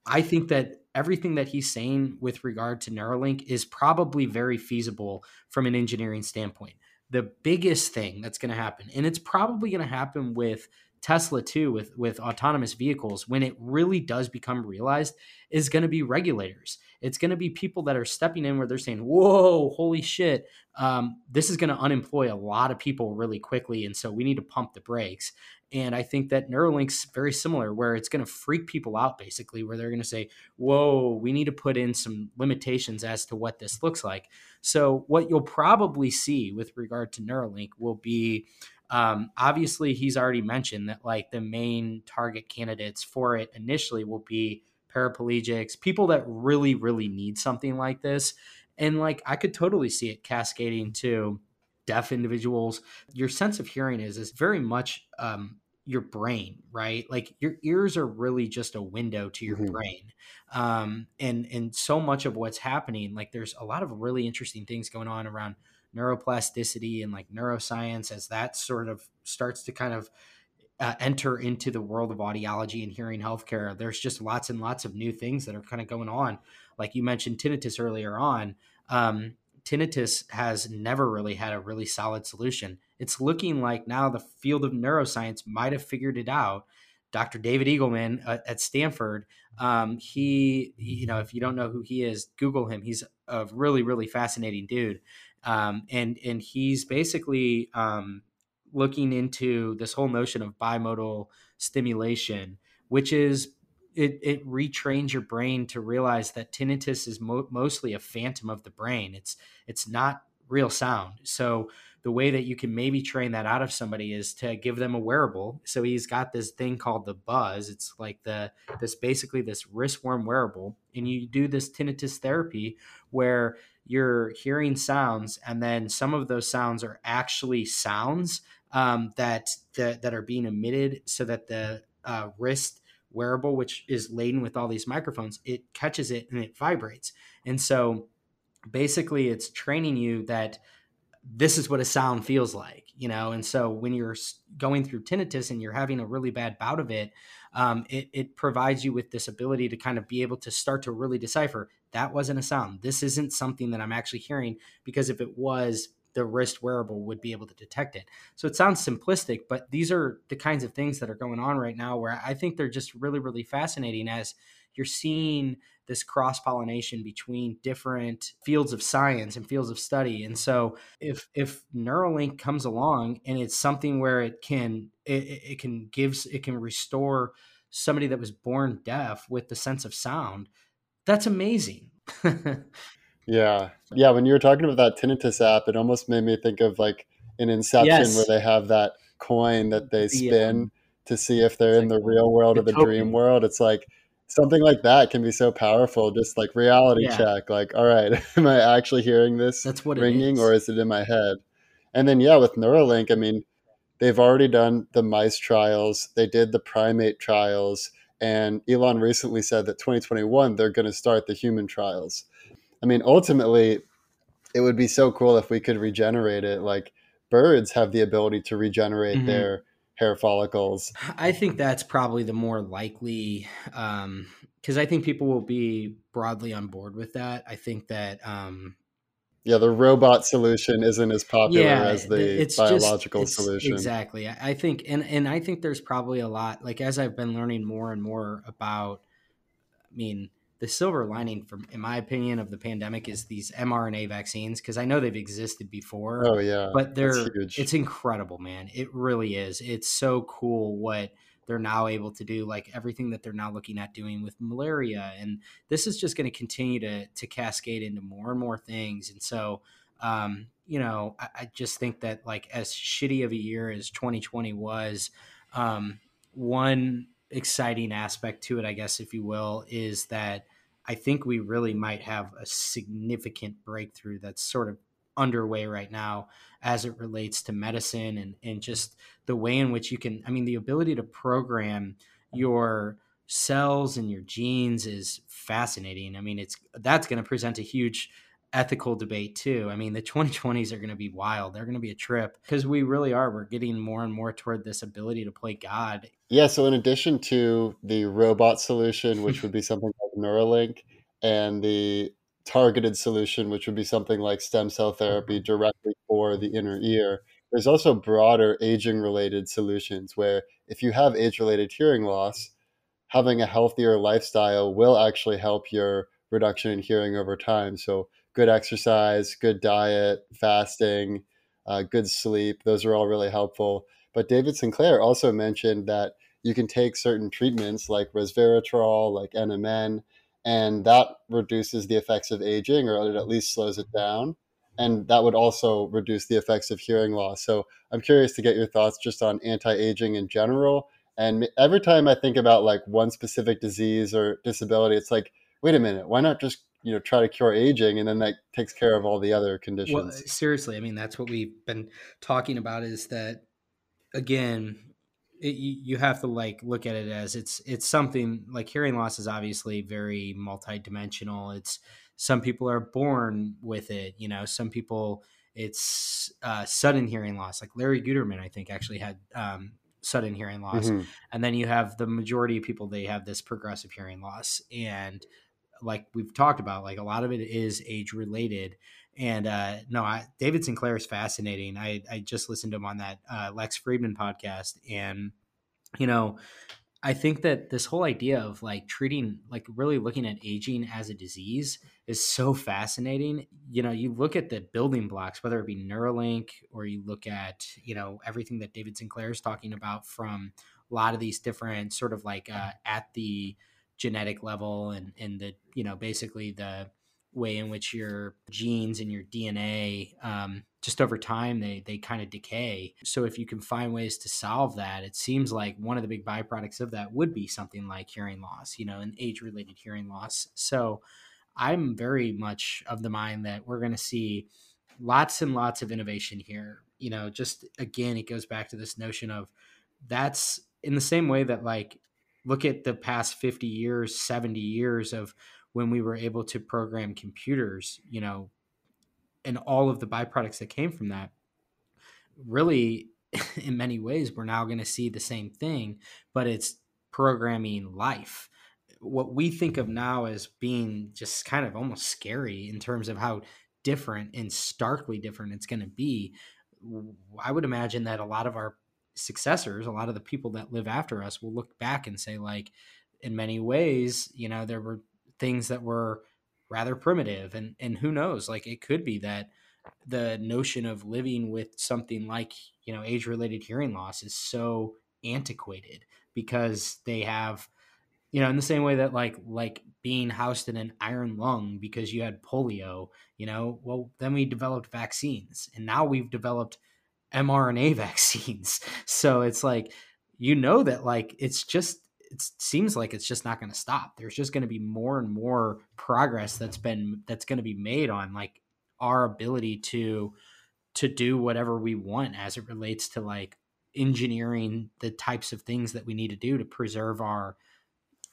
i think that everything that he's saying with regard to neuralink is probably very feasible from an engineering standpoint. The biggest thing that's going to happen and it's probably going to happen with Tesla too with with autonomous vehicles when it really does become realized is going to be regulators. It's going to be people that are stepping in where they're saying, "Whoa, holy shit, um, this is going to unemploy a lot of people really quickly, and so we need to pump the brakes." And I think that Neuralink's very similar, where it's going to freak people out basically, where they're going to say, "Whoa, we need to put in some limitations as to what this looks like." So what you'll probably see with regard to Neuralink will be um, obviously, he's already mentioned that like the main target candidates for it initially will be paraplegics, people that really, really need something like this. And like I could totally see it cascading to deaf individuals. Your sense of hearing is is very much um, your brain, right? Like your ears are really just a window to your mm-hmm. brain. Um, and and so much of what's happening, like there's a lot of really interesting things going on around neuroplasticity and like neuroscience as that sort of starts to kind of uh, enter into the world of audiology and hearing healthcare, there's just lots and lots of new things that are kind of going on. Like you mentioned tinnitus earlier on. Um, tinnitus has never really had a really solid solution. It's looking like now the field of neuroscience might have figured it out. Dr. David Eagleman uh, at Stanford, um, he, you know, if you don't know who he is, Google him. He's a really, really fascinating dude um, and and he's basically um, looking into this whole notion of bimodal stimulation, which is it, it retrains your brain to realize that tinnitus is mo- mostly a phantom of the brain. It's it's not real sound. So the way that you can maybe train that out of somebody is to give them a wearable. So he's got this thing called the Buzz. It's like the this basically this wristworn wearable, and you do this tinnitus therapy where you're hearing sounds, and then some of those sounds are actually sounds um, that, that that are being emitted, so that the uh, wrist wearable, which is laden with all these microphones, it catches it and it vibrates. And so, basically, it's training you that this is what a sound feels like, you know. And so, when you're going through tinnitus and you're having a really bad bout of it, um, it, it provides you with this ability to kind of be able to start to really decipher that wasn't a sound. This isn't something that I'm actually hearing because if it was, the wrist wearable would be able to detect it. So it sounds simplistic, but these are the kinds of things that are going on right now where I think they're just really, really fascinating as you're seeing this cross pollination between different fields of science and fields of study. And so if if Neuralink comes along and it's something where it can it, it can gives it can restore somebody that was born deaf with the sense of sound, that's amazing. Yeah. Yeah. When you were talking about that tinnitus app, it almost made me think of like an Inception Yes. where they have that coin that they spin um, to see if they're it's in like the real world or the dream world. It's like something like that can be so powerful. Just like reality Yeah, check. Like, all right, am I actually hearing this that's what ringing or is. is it in my head? And then, yeah, with Neuralink, I mean, they've already done the mice trials, they did the primate trials, and Elon recently said that 2021 they're going to start the human trials. I mean, ultimately, it would be so cool if we could regenerate it. Like birds have the ability to regenerate hmm their hair follicles. I think that's probably the more likely, um, because I think people will be broadly on board with that. I think that, um, Yeah, the robot solution isn't as popular yeah, as the- just biological it's solution. exactly. I, I think, and and I think there's probably a lot. Like as I've been learning more and more about I mean, the silver lining, from in my opinion, of the pandemic is these mRNA vaccines because I know they've existed before, Oh yeah, but they're it's incredible, man. It really is. It's so cool what they're now able to do, like everything that they're now looking at doing with malaria, and this is just going to continue to to cascade into more and more things. And so, um, you know, I, I just think that like as shitty of a year as 2020 was, um, one exciting aspect to it, I guess, if you will, is that I think we really might have a significant breakthrough that's sort of underway right now as it relates to medicine and, and just the way in which you can, I mean, the ability to program your cells and your genes is fascinating. I mean, it's that's going to present a huge ethical debate too. I mean, the 2020s are going to be wild. They're going to be a trip because we really are. We're getting more and more toward this ability to play God. Yeah, so in addition to the robot solution, which would be something like Neuralink, and the targeted solution, which would be something like stem cell therapy mm-hmm. directly for the inner ear, there's also broader aging related solutions where if you have age related hearing loss, having a healthier lifestyle will actually help your reduction in hearing over time. So, good exercise, good diet, fasting, uh, good sleep, those are all really helpful. But David Sinclair also mentioned that you can take certain treatments like resveratrol, like NMN, and that reduces the effects of aging or it at least slows it down. And that would also reduce the effects of hearing loss. So, I'm curious to get your thoughts just on anti aging in general and every time I think about like one specific disease or disability, it's like, wait a minute, why not just you know try to cure aging, and then that takes care of all the other Well, conditions. seriously, I mean, that's what we've been talking about is that again, it, you, have to like look at it as it's it's something like hearing loss is obviously very multidimensional. It's some people are born with it, you know, some people it's uh, sudden hearing loss. Like Larry Guterman, I think actually had um, sudden hearing loss, hmm and then you have the majority of people they have this progressive hearing loss, and like we've talked about, like a lot of it is age related. And uh, no, I, David Sinclair is fascinating. I, I just listened to him on that uh, Lex Fridman podcast, and you know, I think that this whole idea of like treating, like really looking at aging as a disease is so fascinating. You know, you look at the building blocks, whether it be Neuralink or you look at, you know, everything that David Sinclair is talking about from a lot of these different sort of like uh, at the genetic level and, and the, you know, basically the way in which your genes and your DNA um, just over time they they kind of decay. So if you can find ways to solve that, it seems like one of the big byproducts of that would be something like hearing loss, you know, an age related hearing loss. So I'm very much of the mind that we're going to see lots and lots of innovation here. You know, just again, it goes back to this notion of that's in the same way that like look at the past 50 years, 70 years of when we were able to program computers, you know, and all of the byproducts that came from that really in many ways we're now going to see the same thing but it's programming life. What we think of now as being just kind of almost scary in terms of how different and starkly different it's going to be i would imagine that a lot of our successors a lot of the people that live after us will look back and say like in many ways you know there were things that were rather primitive. And and who knows? Like it could be that the notion of living with something like you know age related hearing loss is so antiquated because they have you know in the same way that like like being housed in an iron lung because you had polio, you know, well, then we developed vaccines. And now we've developed mRNA vaccines. So it's like, you know, that like it's just, it seems like it's just not going to stop. There's just going to be more and more progress that's been, that's going to be made on like our ability to, to do whatever we want as it relates to like engineering the types of things that we need to do to preserve our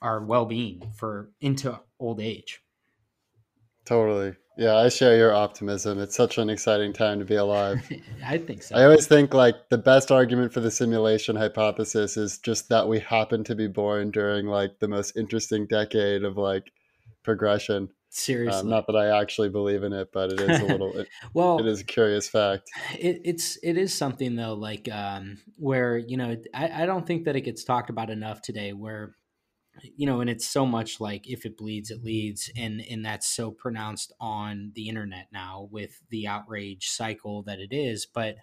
our well-being for into old age totally yeah i share your optimism it's such an exciting time to be alive i think so i always think like the best argument for the simulation hypothesis is just that we happen to be born during like the most interesting decade of like progression Seriously, um, not that I actually believe in it, but it is a little. It, well, it is a curious fact. It, it's it is something though, like um, where you know I, I don't think that it gets talked about enough today. Where you know, and it's so much like if it bleeds, it leads, and and that's so pronounced on the internet now with the outrage cycle that it is. But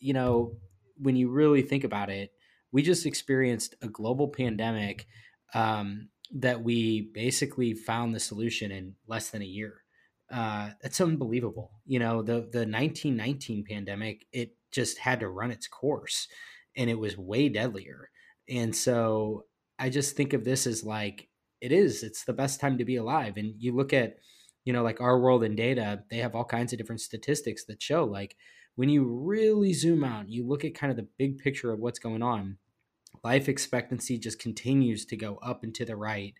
you know, when you really think about it, we just experienced a global pandemic. Um, that we basically found the solution in less than a year. Uh, that's unbelievable. You know, the the 1919 pandemic, it just had to run its course, and it was way deadlier. And so I just think of this as like it is. It's the best time to be alive. And you look at, you know, like our world and data, they have all kinds of different statistics that show like when you really zoom out, you look at kind of the big picture of what's going on life expectancy just continues to go up and to the right.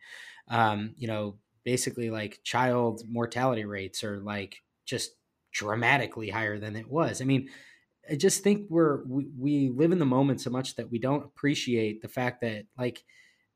Um, you know, basically like child mortality rates are like just dramatically higher than it was. I mean, I just think we're we, we live in the moment so much that we don't appreciate the fact that like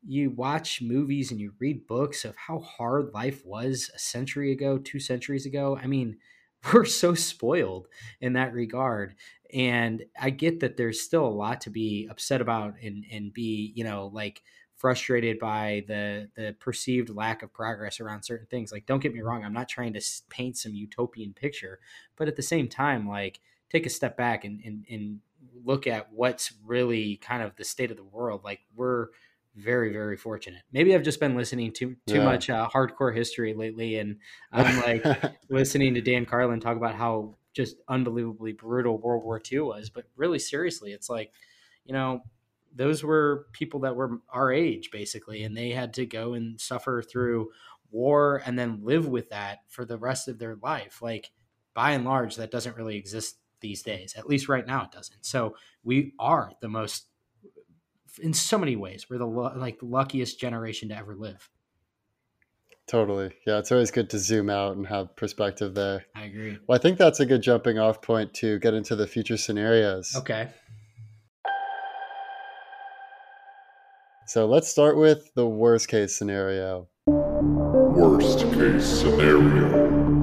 you watch movies and you read books of how hard life was a century ago, two centuries ago. I mean, we're so spoiled in that regard and i get that there's still a lot to be upset about and and be you know like frustrated by the the perceived lack of progress around certain things like don't get me wrong i'm not trying to paint some utopian picture but at the same time like take a step back and and, and look at what's really kind of the state of the world like we're very very fortunate. Maybe i've just been listening to too yeah. much uh, hardcore history lately and i'm like listening to dan carlin talk about how just unbelievably brutal world war ii was but really seriously it's like you know those were people that were our age basically and they had to go and suffer through war and then live with that for the rest of their life. Like by and large that doesn't really exist these days. At least right now it doesn't. So we are the most in so many ways. We're the like luckiest generation to ever live. Totally. Yeah, it's always good to zoom out and have perspective there. I agree. Well, I think that's a good jumping off point to get into the future scenarios. Okay. So let's start with the worst case scenario. Worst case scenario.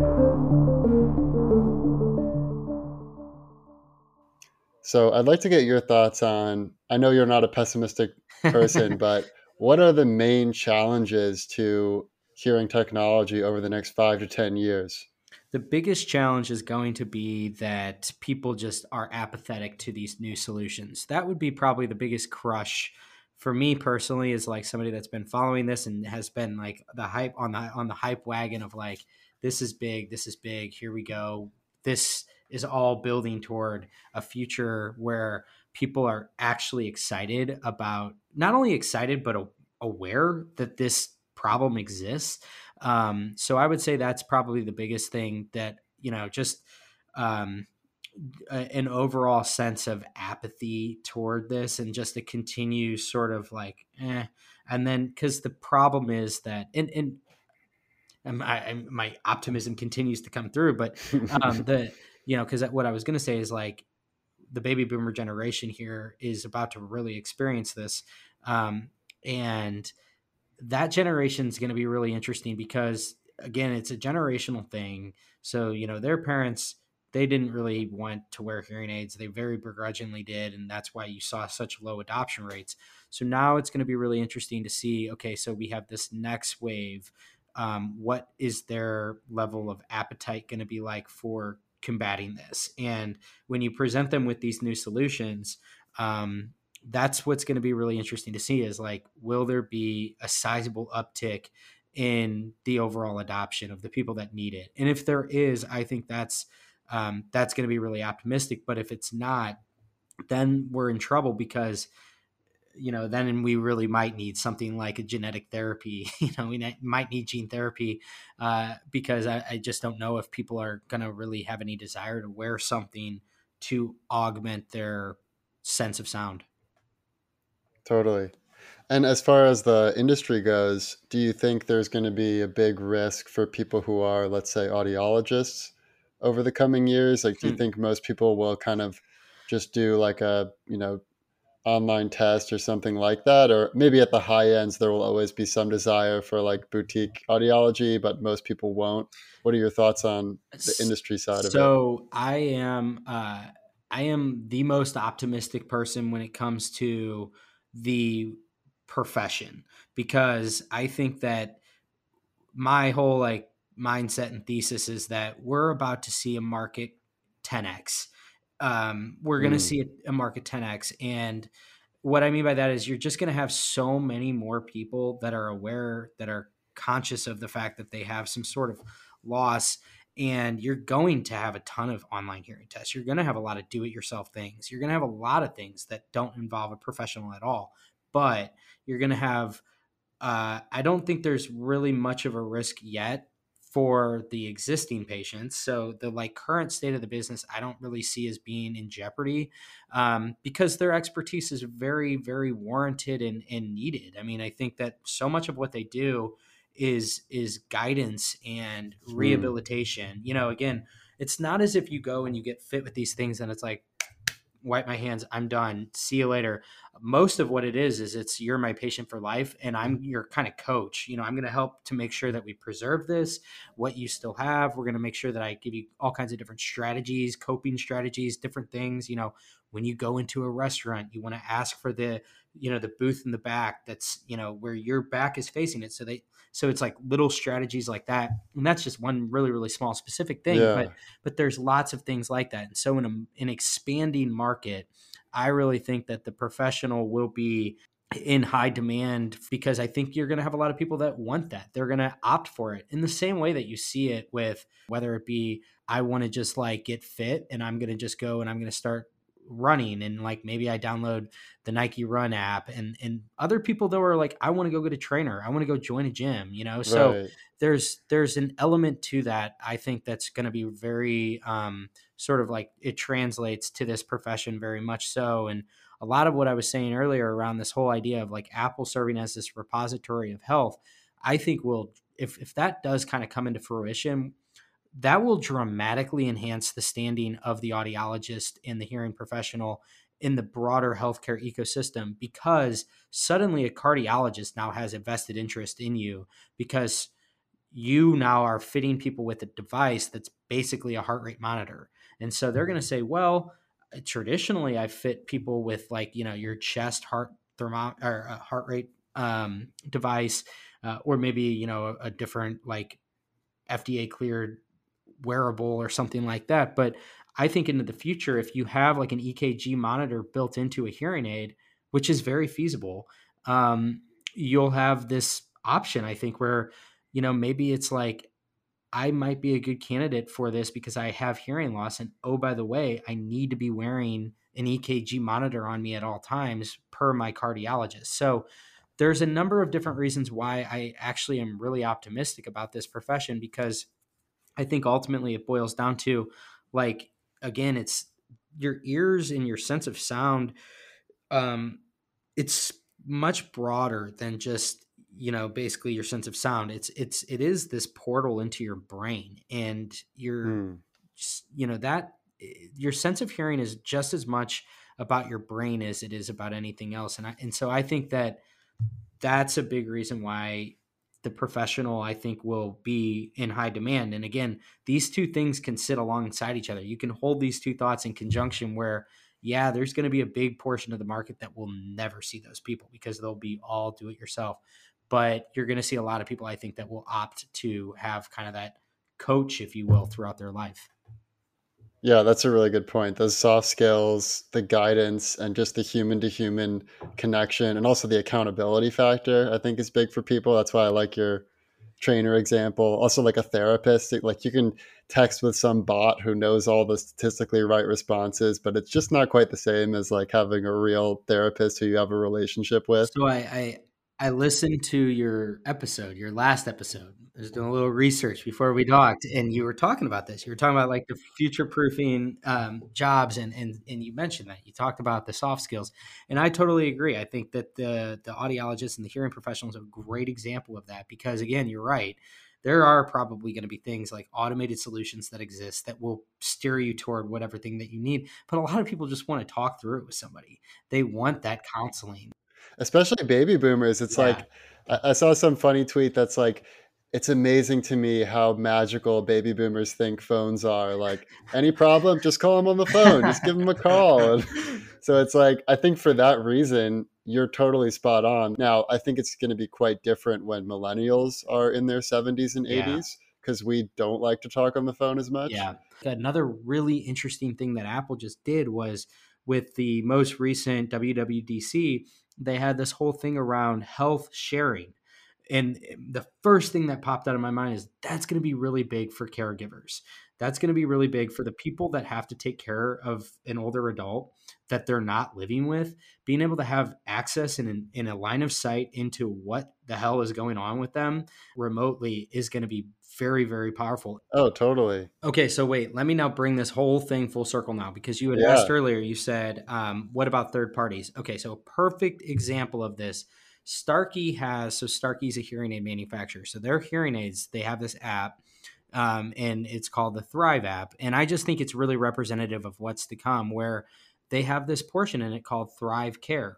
So I'd like to get your thoughts on. I know you're not a pessimistic person, but what are the main challenges to hearing technology over the next five to 10 years? The biggest challenge is going to be that people just are apathetic to these new solutions. That would be probably the biggest crush for me personally is like somebody that's been following this and has been like the hype on the on the hype wagon of like this is big, this is big, here we go. This is all building toward a future where people are actually excited about not only excited but aware that this problem exists. Um, so I would say that's probably the biggest thing that you know just um, an overall sense of apathy toward this and just to continue sort of like eh. and then because the problem is that and and I, my optimism continues to come through but um, the you know, because what I was going to say is like the baby boomer generation here is about to really experience this. Um, and that generation is going to be really interesting because, again, it's a generational thing. So, you know, their parents, they didn't really want to wear hearing aids. They very begrudgingly did. And that's why you saw such low adoption rates. So now it's going to be really interesting to see okay, so we have this next wave. Um, what is their level of appetite going to be like for combating this. And when you present them with these new solutions, um, that's what's going to be really interesting to see is like, will there be a sizable uptick in the overall adoption of the people that need it. And if there is, I think that's um, that's going to be really optimistic. But if it's not, then we're in trouble because you know then we really might need something like a genetic therapy you know we might need gene therapy uh, because I, I, just don't know if people are going to really have any desire to wear something to augment their sense of sound. Totally. And as far as the industry goes do you think there's going to be a big risk for people who are let's say audiologists over the coming years? Like do you hmm. think most people will kind of just do like a you know online test or something like that or maybe at the high ends there will always be some desire for like boutique audiology but most people won't. What are your thoughts on the industry side of so it? so i am uh, i am the most optimistic person when it comes to the profession because i think that my whole like mindset and thesis is that we're about to see a market 10x um, we're going to mm. see a, a, market 10x. And what I mean by that is you're just going to have so many more people that are aware, that are conscious of the fact that they have some sort of loss. And you're going to have a ton of online hearing tests. You're going to have a lot of do it yourself things. You're going to have a lot of things that don't involve a professional at all. But you're going to have, uh, I don't think there's really much of a risk yet for the existing patients. So the like current state of the business, I don't really see as being in jeopardy um, because their expertise is very, very warranted and, and needed. I mean, I think that so much of what they do is is guidance and hmm. rehabilitation. Mm. You know, again, it's not as if you go and you get fit with these things and it's like, wipe my hands i'm done. See you later. Most of what it is is it's you're my patient for life and i'm mm-hmm. your kind of coach. You know i'm going to help to make sure that we preserve this what you still have. We're going to make sure that i give you all kinds of different strategies coping strategies different things. You know when you go into a restaurant you want to ask for the you know the booth in the back that's you know where your back is facing it so they so it's like little strategies like that and that's just one really really small specific thing yeah. but but there's lots of things like that and so in a, an expanding market i really think that the professional will be in high demand because I think you're going to have a lot of people that want that. They're going to opt for it in the same way that you see it with whether it be I want to just like get fit and I'm going to just go and I'm going to start running and like maybe I download the Nike Run app and and other people that are like I want to go get a trainer I want to go join a gym you know so right. there's there's an element to that I think that's going to be very um, sort of like it translates to this profession very much so and a lot of what I was saying earlier around this whole idea of like Apple serving as this repository of health I think will if if that does kind of come into fruition that will dramatically enhance the standing of the audiologist and the hearing professional in the broader healthcare ecosystem because suddenly a cardiologist now has a vested interest in you because you now are fitting people with a device that's basically a heart rate monitor. And so they're going to say, well, traditionally I fit people with like, you know, your chest heart thermo or heart rate um, device, uh, or maybe, you know, a, a different like FDA cleared wearable or something like that. But I think into the future, if you have like an EKG monitor built into a hearing aid, which is very feasible, um, you'll have this option, I think, where, you know, maybe it's like, I might be a good candidate for this because I have hearing loss. And oh, by the way, I need to be wearing an EKG monitor on me at all times per my cardiologist. So there's a number of different reasons why I actually am really optimistic about this profession because I think ultimately it boils down to like again, it's your ears and your sense of sound. Um, it's much broader than just you know basically your sense of sound. It's it's it is this portal into your brain, and your mm. you know that eh, your sense of hearing is just as much about your brain as it is about anything else. And I, and so I think that that's a big reason why the professional I think will be in high demand. And again, these two things can sit alongside each other. You can hold these two thoughts in conjunction where yeah, there's going to be a big portion of the market that will never see those people because they'll be all do it yourself. But you're going to see a lot of people I think that will opt to have kind of that coach if you will throughout their life. Yeah, that's a really good point. Those soft skills, the guidance, and just the human to human connection, and also the accountability factor, I think is big for people. That's why I like your trainer example. Also, like a therapist, like you can text with some bot who knows all the statistically right responses, but it's just not quite the same as like having a real therapist who you have a relationship with. So I, I I listened to your episode, your last episode. I was doing a little research before we talked, and you were talking about this. You were talking about like the future proofing um, jobs, and and and you mentioned that you talked about the soft skills, and I totally agree. I think that the the audiologists and the hearing professionals are a great example of that because again, you're right. There are probably going to be things like automated solutions that exist that will steer you toward whatever thing that you need. But a lot of people just want to talk through it with somebody. They want that counseling especially baby boomers. It's yeah. like I, I saw some funny tweet that's like, it's amazing to me how magical baby boomers think phones are. Like, any problem, just call them on the phone, just give them a call. And so it's like, I think for that reason, you're totally spot on. Now, I think it's going to be quite different when millennials are in their 70s and 80s because yeah. we don't like to talk on the phone as much. Yeah. Another really interesting thing that Apple just did was with the most recent WWDC, they had this whole thing around health sharing. And the first thing that popped out of my mind is that's going to be really big for caregivers. That's going to be really big for the people that have to take care of an older adult that they're not living with. Being able to have access in, in a line of sight into what the hell is going on with them remotely is going to be very, very powerful. Oh, totally. Okay, so wait, let me now bring this whole thing full circle now because you had yeah. asked earlier, you said, um, what about third parties? Okay, so a perfect example of this. Starkey has, so Starkey's a hearing aid manufacturer. So their hearing aids, they have this app. Um, and it's called the Thrive app. And I just think it's really representative of what's to come, where they have this portion in it called Thrive Care.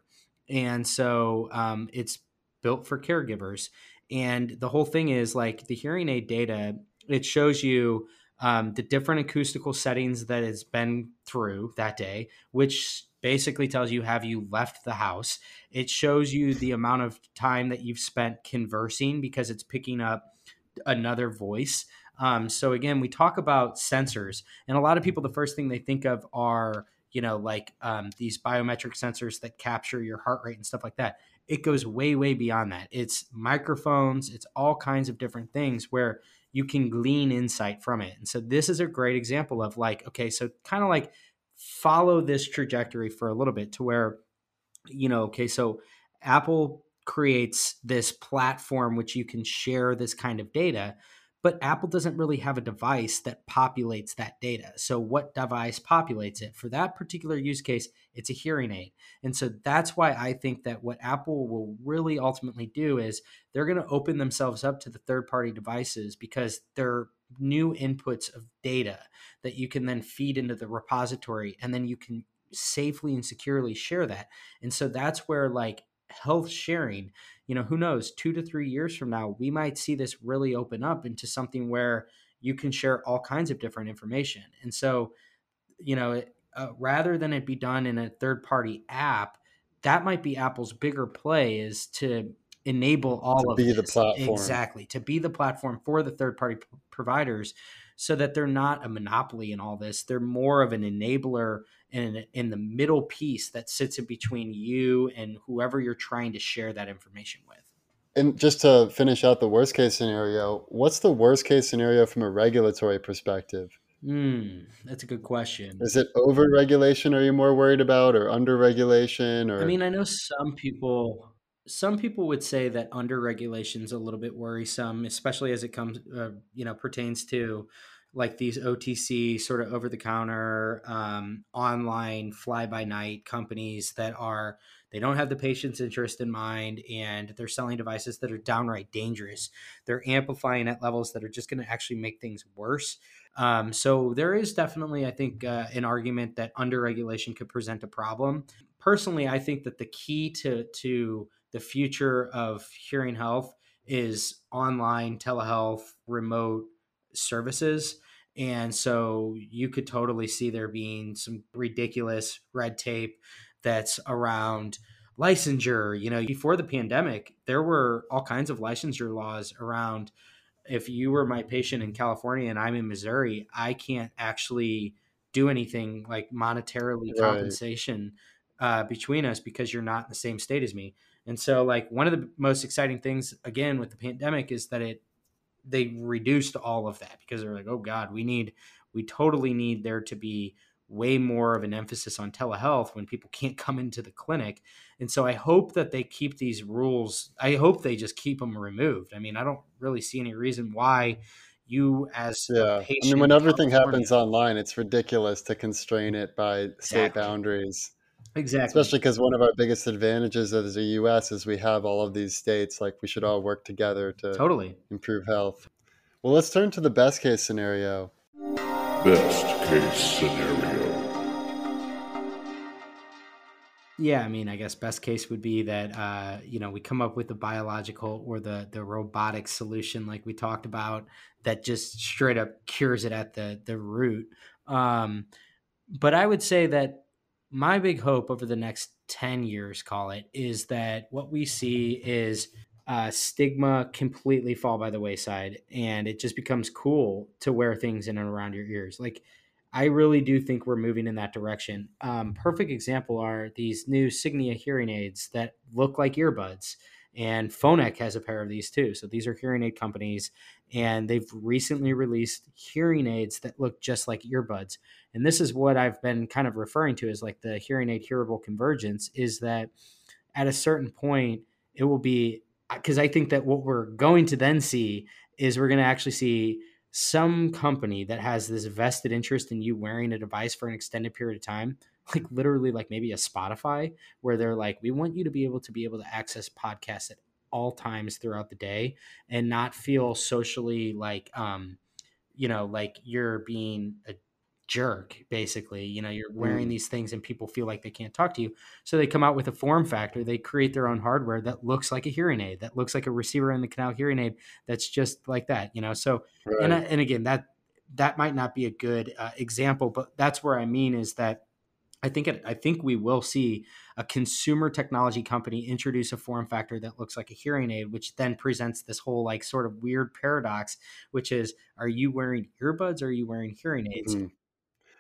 And so um, it's built for caregivers. And the whole thing is like the hearing aid data, it shows you um, the different acoustical settings that it's been through that day, which basically tells you have you left the house. It shows you the amount of time that you've spent conversing because it's picking up another voice. Um, so again, we talk about sensors, and a lot of people, the first thing they think of are you know like um, these biometric sensors that capture your heart rate and stuff like that it goes way way beyond that. It's microphones it's all kinds of different things where you can glean insight from it. And so this is a great example of like okay so kind of like follow this trajectory for a little bit to where you know okay so apple creates this platform which you can share this kind of data but Apple doesn't really have a device that populates that data. So, what device populates it? For that particular use case, it's a hearing aid. And so, that's why I think that what Apple will really ultimately do is they're going to open themselves up to the third party devices because they're new inputs of data that you can then feed into the repository and then you can safely and securely share that. And so, that's where like health sharing you know, who knows, two to three years from now, we might see this really open up into something where you can share all kinds of different information. And so, you know, uh, rather than it be done in a third party app, that might be Apple's bigger play is to enable all to of be this. the platform exactly to be the platform for the third party p- providers so that they're not a monopoly in all this they're more of an enabler in in the middle piece that sits in between you and whoever you're trying to share that information with. And just to finish out the worst case scenario, what's the worst case scenario from a regulatory perspective? Hmm, that's a good question. Is it over regulation? Are you more worried about, or under regulation? Or I mean, I know some people. Some people would say that under regulation is a little bit worrisome, especially as it comes, uh, you know, pertains to like these OTC sort of over the counter um, online fly by night companies that are they don't have the patient's interest in mind and they're selling devices that are downright dangerous. They're amplifying at levels that are just going to actually make things worse. Um, so there is definitely, I think, uh, an argument that under regulation could present a problem. Personally, I think that the key to to the future of hearing health is online telehealth, remote services. And so you could totally see there being some ridiculous red tape that's around licensure. You know, before the pandemic, there were all kinds of licensure laws around if you were my patient in California and I'm in Missouri, I can't actually do anything like monetarily right. compensation uh, between us because you're not in the same state as me. And so, like, one of the most exciting things, again, with the pandemic is that it they reduced all of that because they're like, oh God, we need we totally need there to be way more of an emphasis on telehealth when people can't come into the clinic. And so I hope that they keep these rules. I hope they just keep them removed. I mean, I don't really see any reason why you as yeah. I mean, when everything happens online, it's ridiculous to constrain it by exactly. state boundaries. Exactly. Especially because one of our biggest advantages as the U.S. is we have all of these states. Like we should all work together to totally improve health. Well, let's turn to the best case scenario. Best case scenario. Yeah, I mean, I guess best case would be that uh, you know we come up with the biological or the the robotic solution, like we talked about, that just straight up cures it at the the root. Um, but I would say that my big hope over the next ten years, call it, is that what we see is uh, stigma completely fall by the wayside, and it just becomes cool to wear things in and around your ears, like I really do think we're moving in that direction. Um, perfect example are these new Signia hearing aids that look like earbuds. And Phonak has a pair of these too. So these are hearing aid companies, and they've recently released hearing aids that look just like earbuds. And this is what I've been kind of referring to as like the hearing aid hearable convergence is that at a certain point, it will be uh, because I think that what we're going to then see is we're going to actually see some company that has this vested interest in you wearing a device for an extended period of time like literally like maybe a spotify where they're like we want you to be able to be able to access podcasts at all times throughout the day and not feel socially like um you know like you're being a jerk basically you know you're wearing mm. these things and people feel like they can't talk to you so they come out with a form factor they create their own hardware that looks like a hearing aid that looks like a receiver in the canal hearing aid that's just like that you know so right. and, and again that that might not be a good uh, example but that's where i mean is that I think it, I think we will see a consumer technology company introduce a form factor that looks like a hearing aid, which then presents this whole like sort of weird paradox, which is: Are you wearing earbuds or are you wearing hearing aids? Mm-hmm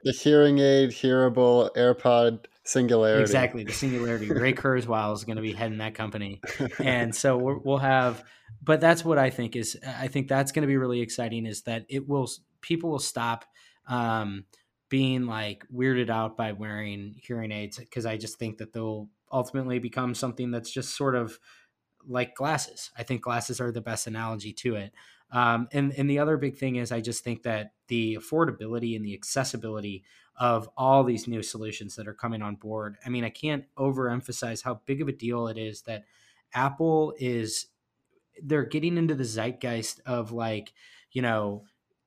the hearing aid, hearable AirPod singularity. Exactly, the singularity. Ray Kurzweil is going to be heading that company, and so we will have. But that's what I think is. I think that's going to be really exciting. Is that it will people will stop um, being like weirded out by wearing hearing aids because I just think that they'll ultimately become something that's just sort of like glasses. I think glasses are the best analogy to it. Um, and and the other big thing is I just think that the affordability and the accessibility of all these new solutions that are coming on board. I mean, I can't overemphasize how big of a deal it is that Apple is they're getting into the zeitgeist of like, you know,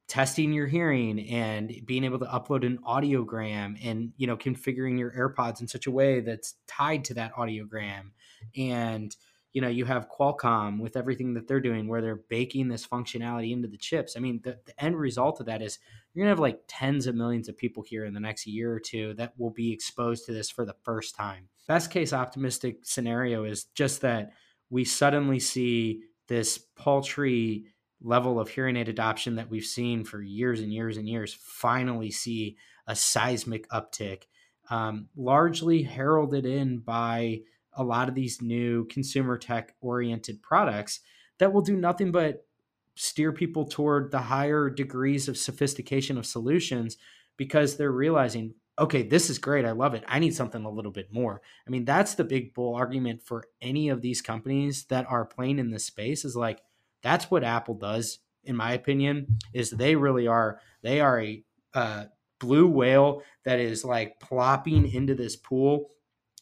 testing your hearing and being able to upload an audiogram and you know configuring your AirPods in such a way that's tied to that audiogram. And you know you have qualcomm with everything that they're doing where they're baking this functionality into the chips. I mean the, the end result of that is you're going to have like tens of millions of people here in the next year or two that will be exposed to this for the first time. Best case optimistic scenario is just that we suddenly see this paltry level of hearing aid adoption that we've seen for years and years and years finally see a seismic uptick um, largely heralded in by a lot of these new consumer tech oriented products that will do nothing but steer people toward the higher degrees of sophistication of solutions because they're realizing okay this is great. I love it. I need something a little bit more. I mean that's the big bull argument for any of these companies that are playing in this space is like that's what apple does in my opinion is they really are they are a uh, blue whale that is like plopping into this pool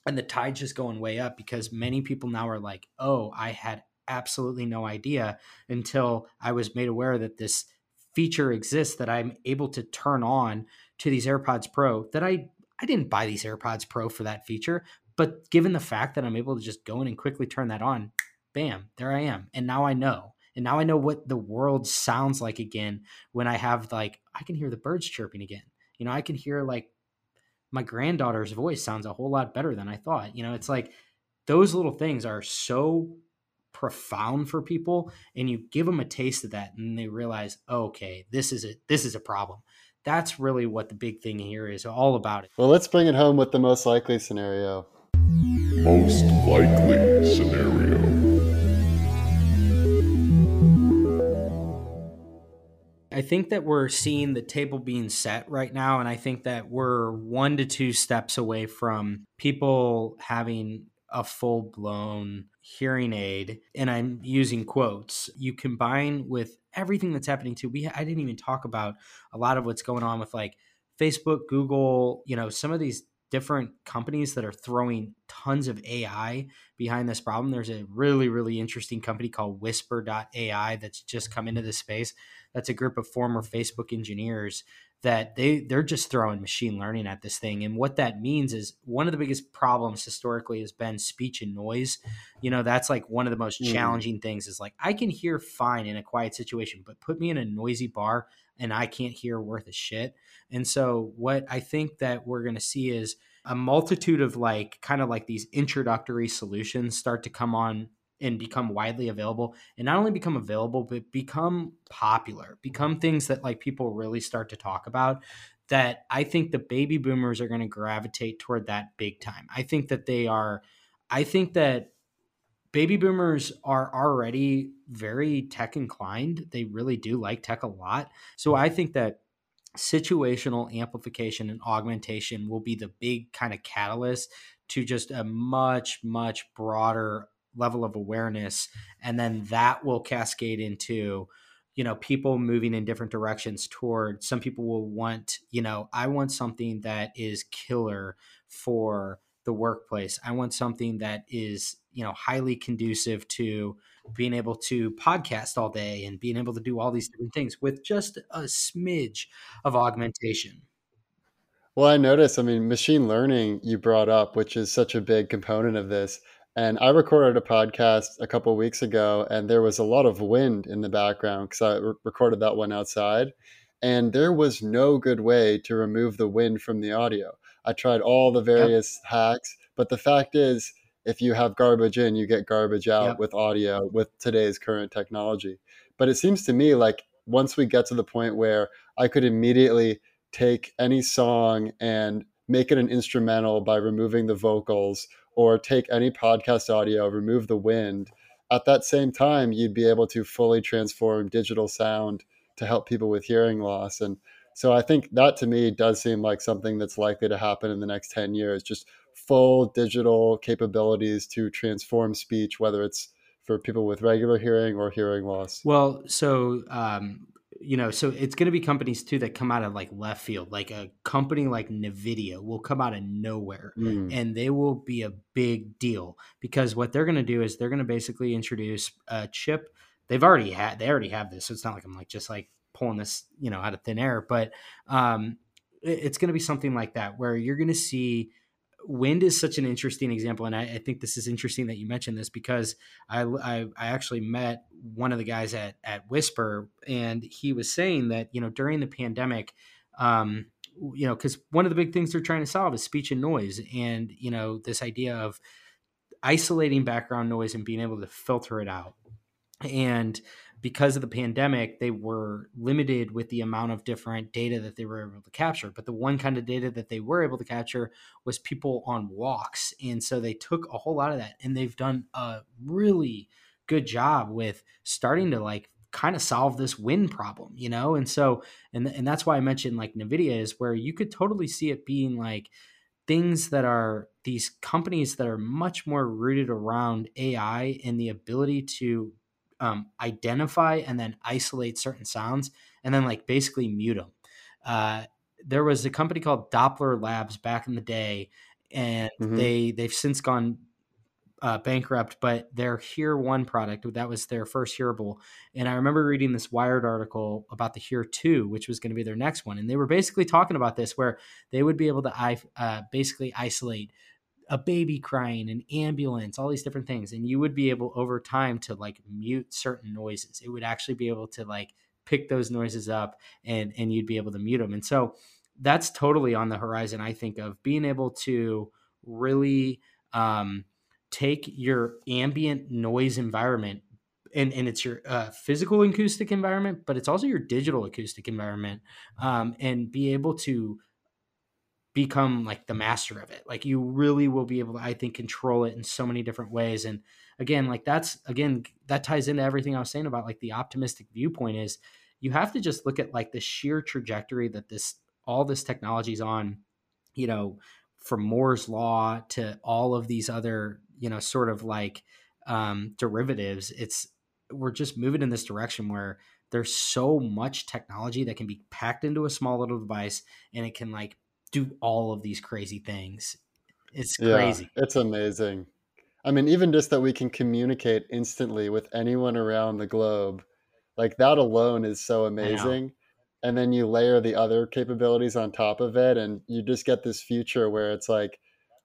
and the tide's just going way up because many people now are like, oh, I had absolutely no idea until I was made aware that this feature exists that I'm able to turn on to these AirPods Pro that I I didn't buy these AirPods Pro for that feature, but given the fact that I'm able to just go in and quickly turn that on, bam, there I am. And now I know. And now I know what the world sounds like again when I have like I can hear the birds chirping again. You know, I can hear like my granddaughter's voice sounds a whole lot better than I thought. You know, it's like those little things are so profound for people and you give them a taste of that and they realize, oh, okay, this is a this is a problem. That's really what the big thing here is all about it. Well, let's bring it home with the most likely scenario. Most likely scenario. I think that we're seeing the table being set right now. And I think that we're one to two steps away from people having a full blown hearing aid. And I'm using quotes. You combine with everything that's happening too. We I didn't even talk about a lot of what's going on with like Facebook, Google, you know, some of these different companies that are throwing tons of AI behind this problem. There's a really, really interesting company called Whisper.ai that's just come into this space. That's a group of former Facebook engineers that they they're just throwing machine learning at this thing. And what that means is one of the biggest problems historically has been speech and noise. You know that's like one of the most mm. challenging things is like i can hear fine in a quiet situation but put me in a noisy bar and i can't hear worth a shit. And so what I think that we're going to see is a multitude of like kind of like these introductory solutions start to come on and become widely available and not only become available but become popular become things that like people really start to talk about that i think the baby boomers are going to gravitate toward that big time. I think that they are i think that baby boomers are already very tech inclined. They really do like tech a lot. So i think that situational amplification and augmentation will be the big kind of catalyst to just a much much broader level of awareness and then that will cascade into you know people moving in different directions toward some people will want you know i want something that is killer for the workplace i want something that is you know highly conducive to being able to podcast all day and being able to do all these different things with just a smidge of augmentation. Well, I noticed, I mean, machine learning you brought up, which is such a big component of this. And I recorded a podcast a couple weeks ago, and there was a lot of wind in the background because I re- recorded that one outside. And there was no good way to remove the wind from the audio. I tried all the various yep. hacks, but the fact is, if you have garbage in, you get garbage out yep. with audio with today's current technology. But it seems to me like once we get to the point where I could immediately take any song and make it an instrumental by removing the vocals or take any podcast audio, remove the wind. At that same time, you'd be able to fully transform digital sound to help people with hearing loss. And so I think that to me does seem like something that's likely to happen in the next 10 years. Just full digital capabilities to transform speech, whether it's for people with regular hearing or hearing loss? Well, so um, you know, so it's going to be companies too that come out of like left field. Like a company like Nvidia will come out of nowhere, mm. and they will be a big deal because what they're going to do is they're going to basically introduce a chip. They've already had, they already have this, so it's not like I'm like just like pulling this, you know, out of thin air. But um, it's going to be something like that where you're going to see wind is such an interesting example and I, I, think this is interesting that you mentioned this because I, I, I actually met one of the guys at at whisper and he was saying that you know during the pandemic um you know because one of the big things they're trying to solve is speech and noise and you know this idea of isolating background noise and being able to filter it out. And because of the pandemic, they were limited with the amount of different data that they were able to capture. But the one kind of data that they were able to capture was people on walks. And so they took a whole lot of that and they've done a really good job with starting to like kind of solve this wind problem, you know? And so, and, and that's why I mentioned like NVIDIA is where you could totally see it being like, things that are these companies that are much more rooted around AI and the ability to um, identify and then isolate certain sounds and then like basically mute them. Uh, there was a company called Doppler Labs back in the day, and mm-hmm. they they've since gone uh, bankrupt, but their Here One product that was their first hearable. And I remember reading this Wired article about the Here Two, which was going to be their next one, and they were basically talking about this, where they would be able to uh, basically isolate a baby crying, an ambulance, all these different things. And you would be able over time to like mute certain noises. It would actually be able to like pick those noises up and and you'd be able to mute them. And so that's totally on the horizon, I think, of being able to really um, take your ambient noise environment and, and it's your uh, physical acoustic environment, but it's also your digital acoustic environment, um, and be able to become like the master of it. Like you really will be able to, I think, control it in so many different ways. And again, like that's again, that ties into everything I was saying about like the optimistic viewpoint is you have to just look at like the sheer trajectory that this all this technology is on, you know, from Moore's law to all of these other, you know, sort of like um, derivatives. It's we're just moving in this direction where there's so much technology that can be packed into a small little device and it can like do all of these crazy things. It's crazy. Yeah, it's amazing. I mean, even just that we can communicate instantly with anyone around the globe, like that alone is so amazing. And then you layer the other capabilities on top of it, and you just get this future where it's like,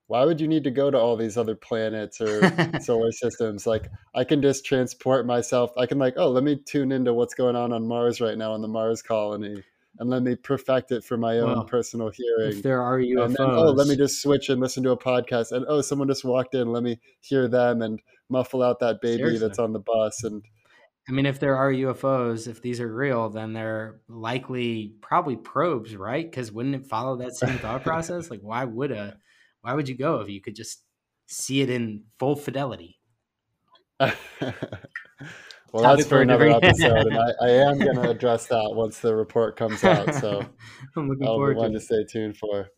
why would you need to go to all these other planets or solar systems? Like, I can just transport myself. I can, like, oh, let me tune into what's going on on Mars right now on the Mars colony and let me perfect it for my own personal hearing. If there are UFOs, and then, oh, let me just switch and listen to a podcast. And oh, someone just walked in. Let me hear them and muffle out that baby Seriously. that's on the bus. And I mean, if there are UFOs, if these are real, then they're likely probably probes, right? Because wouldn't it follow that same thought process? Like, why would a why would you go if you could just see it in full fidelity? Well, Topic that's for another episode, and I, I am going to address that once the report comes out. So I'm looking I'll forward one to, to stay tuned for.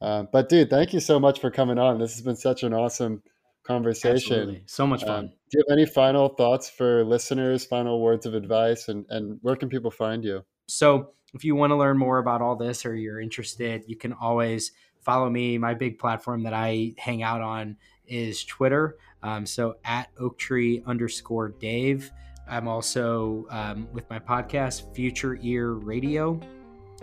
Um, but dude, thank you so much for coming on. This has been such an awesome conversation. Absolutely. So much fun. Um, do you have any final thoughts for listeners? Final words of advice, and and where can people find you? So, if you want to learn more about all this, or you're interested, you can always follow me. My big platform that I hang out on is Twitter. Um, so at Oaktree underscore Dave. I'm also um, with my podcast, Future Ear Radio,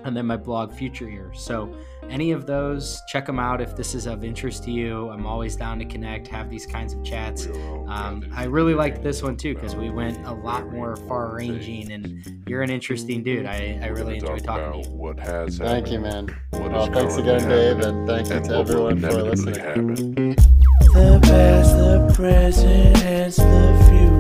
and then my blog, Future Ear. So, any of those, check them out if this is of interest to you. I'm always down to connect, have these kinds of chats. Um, I really liked this one too because we went a lot more far ranging, and you're an interesting dude. I, I really enjoy talking to you. What has Thank you, man. Well, thanks again, Dave, and thank you to everyone for listening the past, the present, and the future.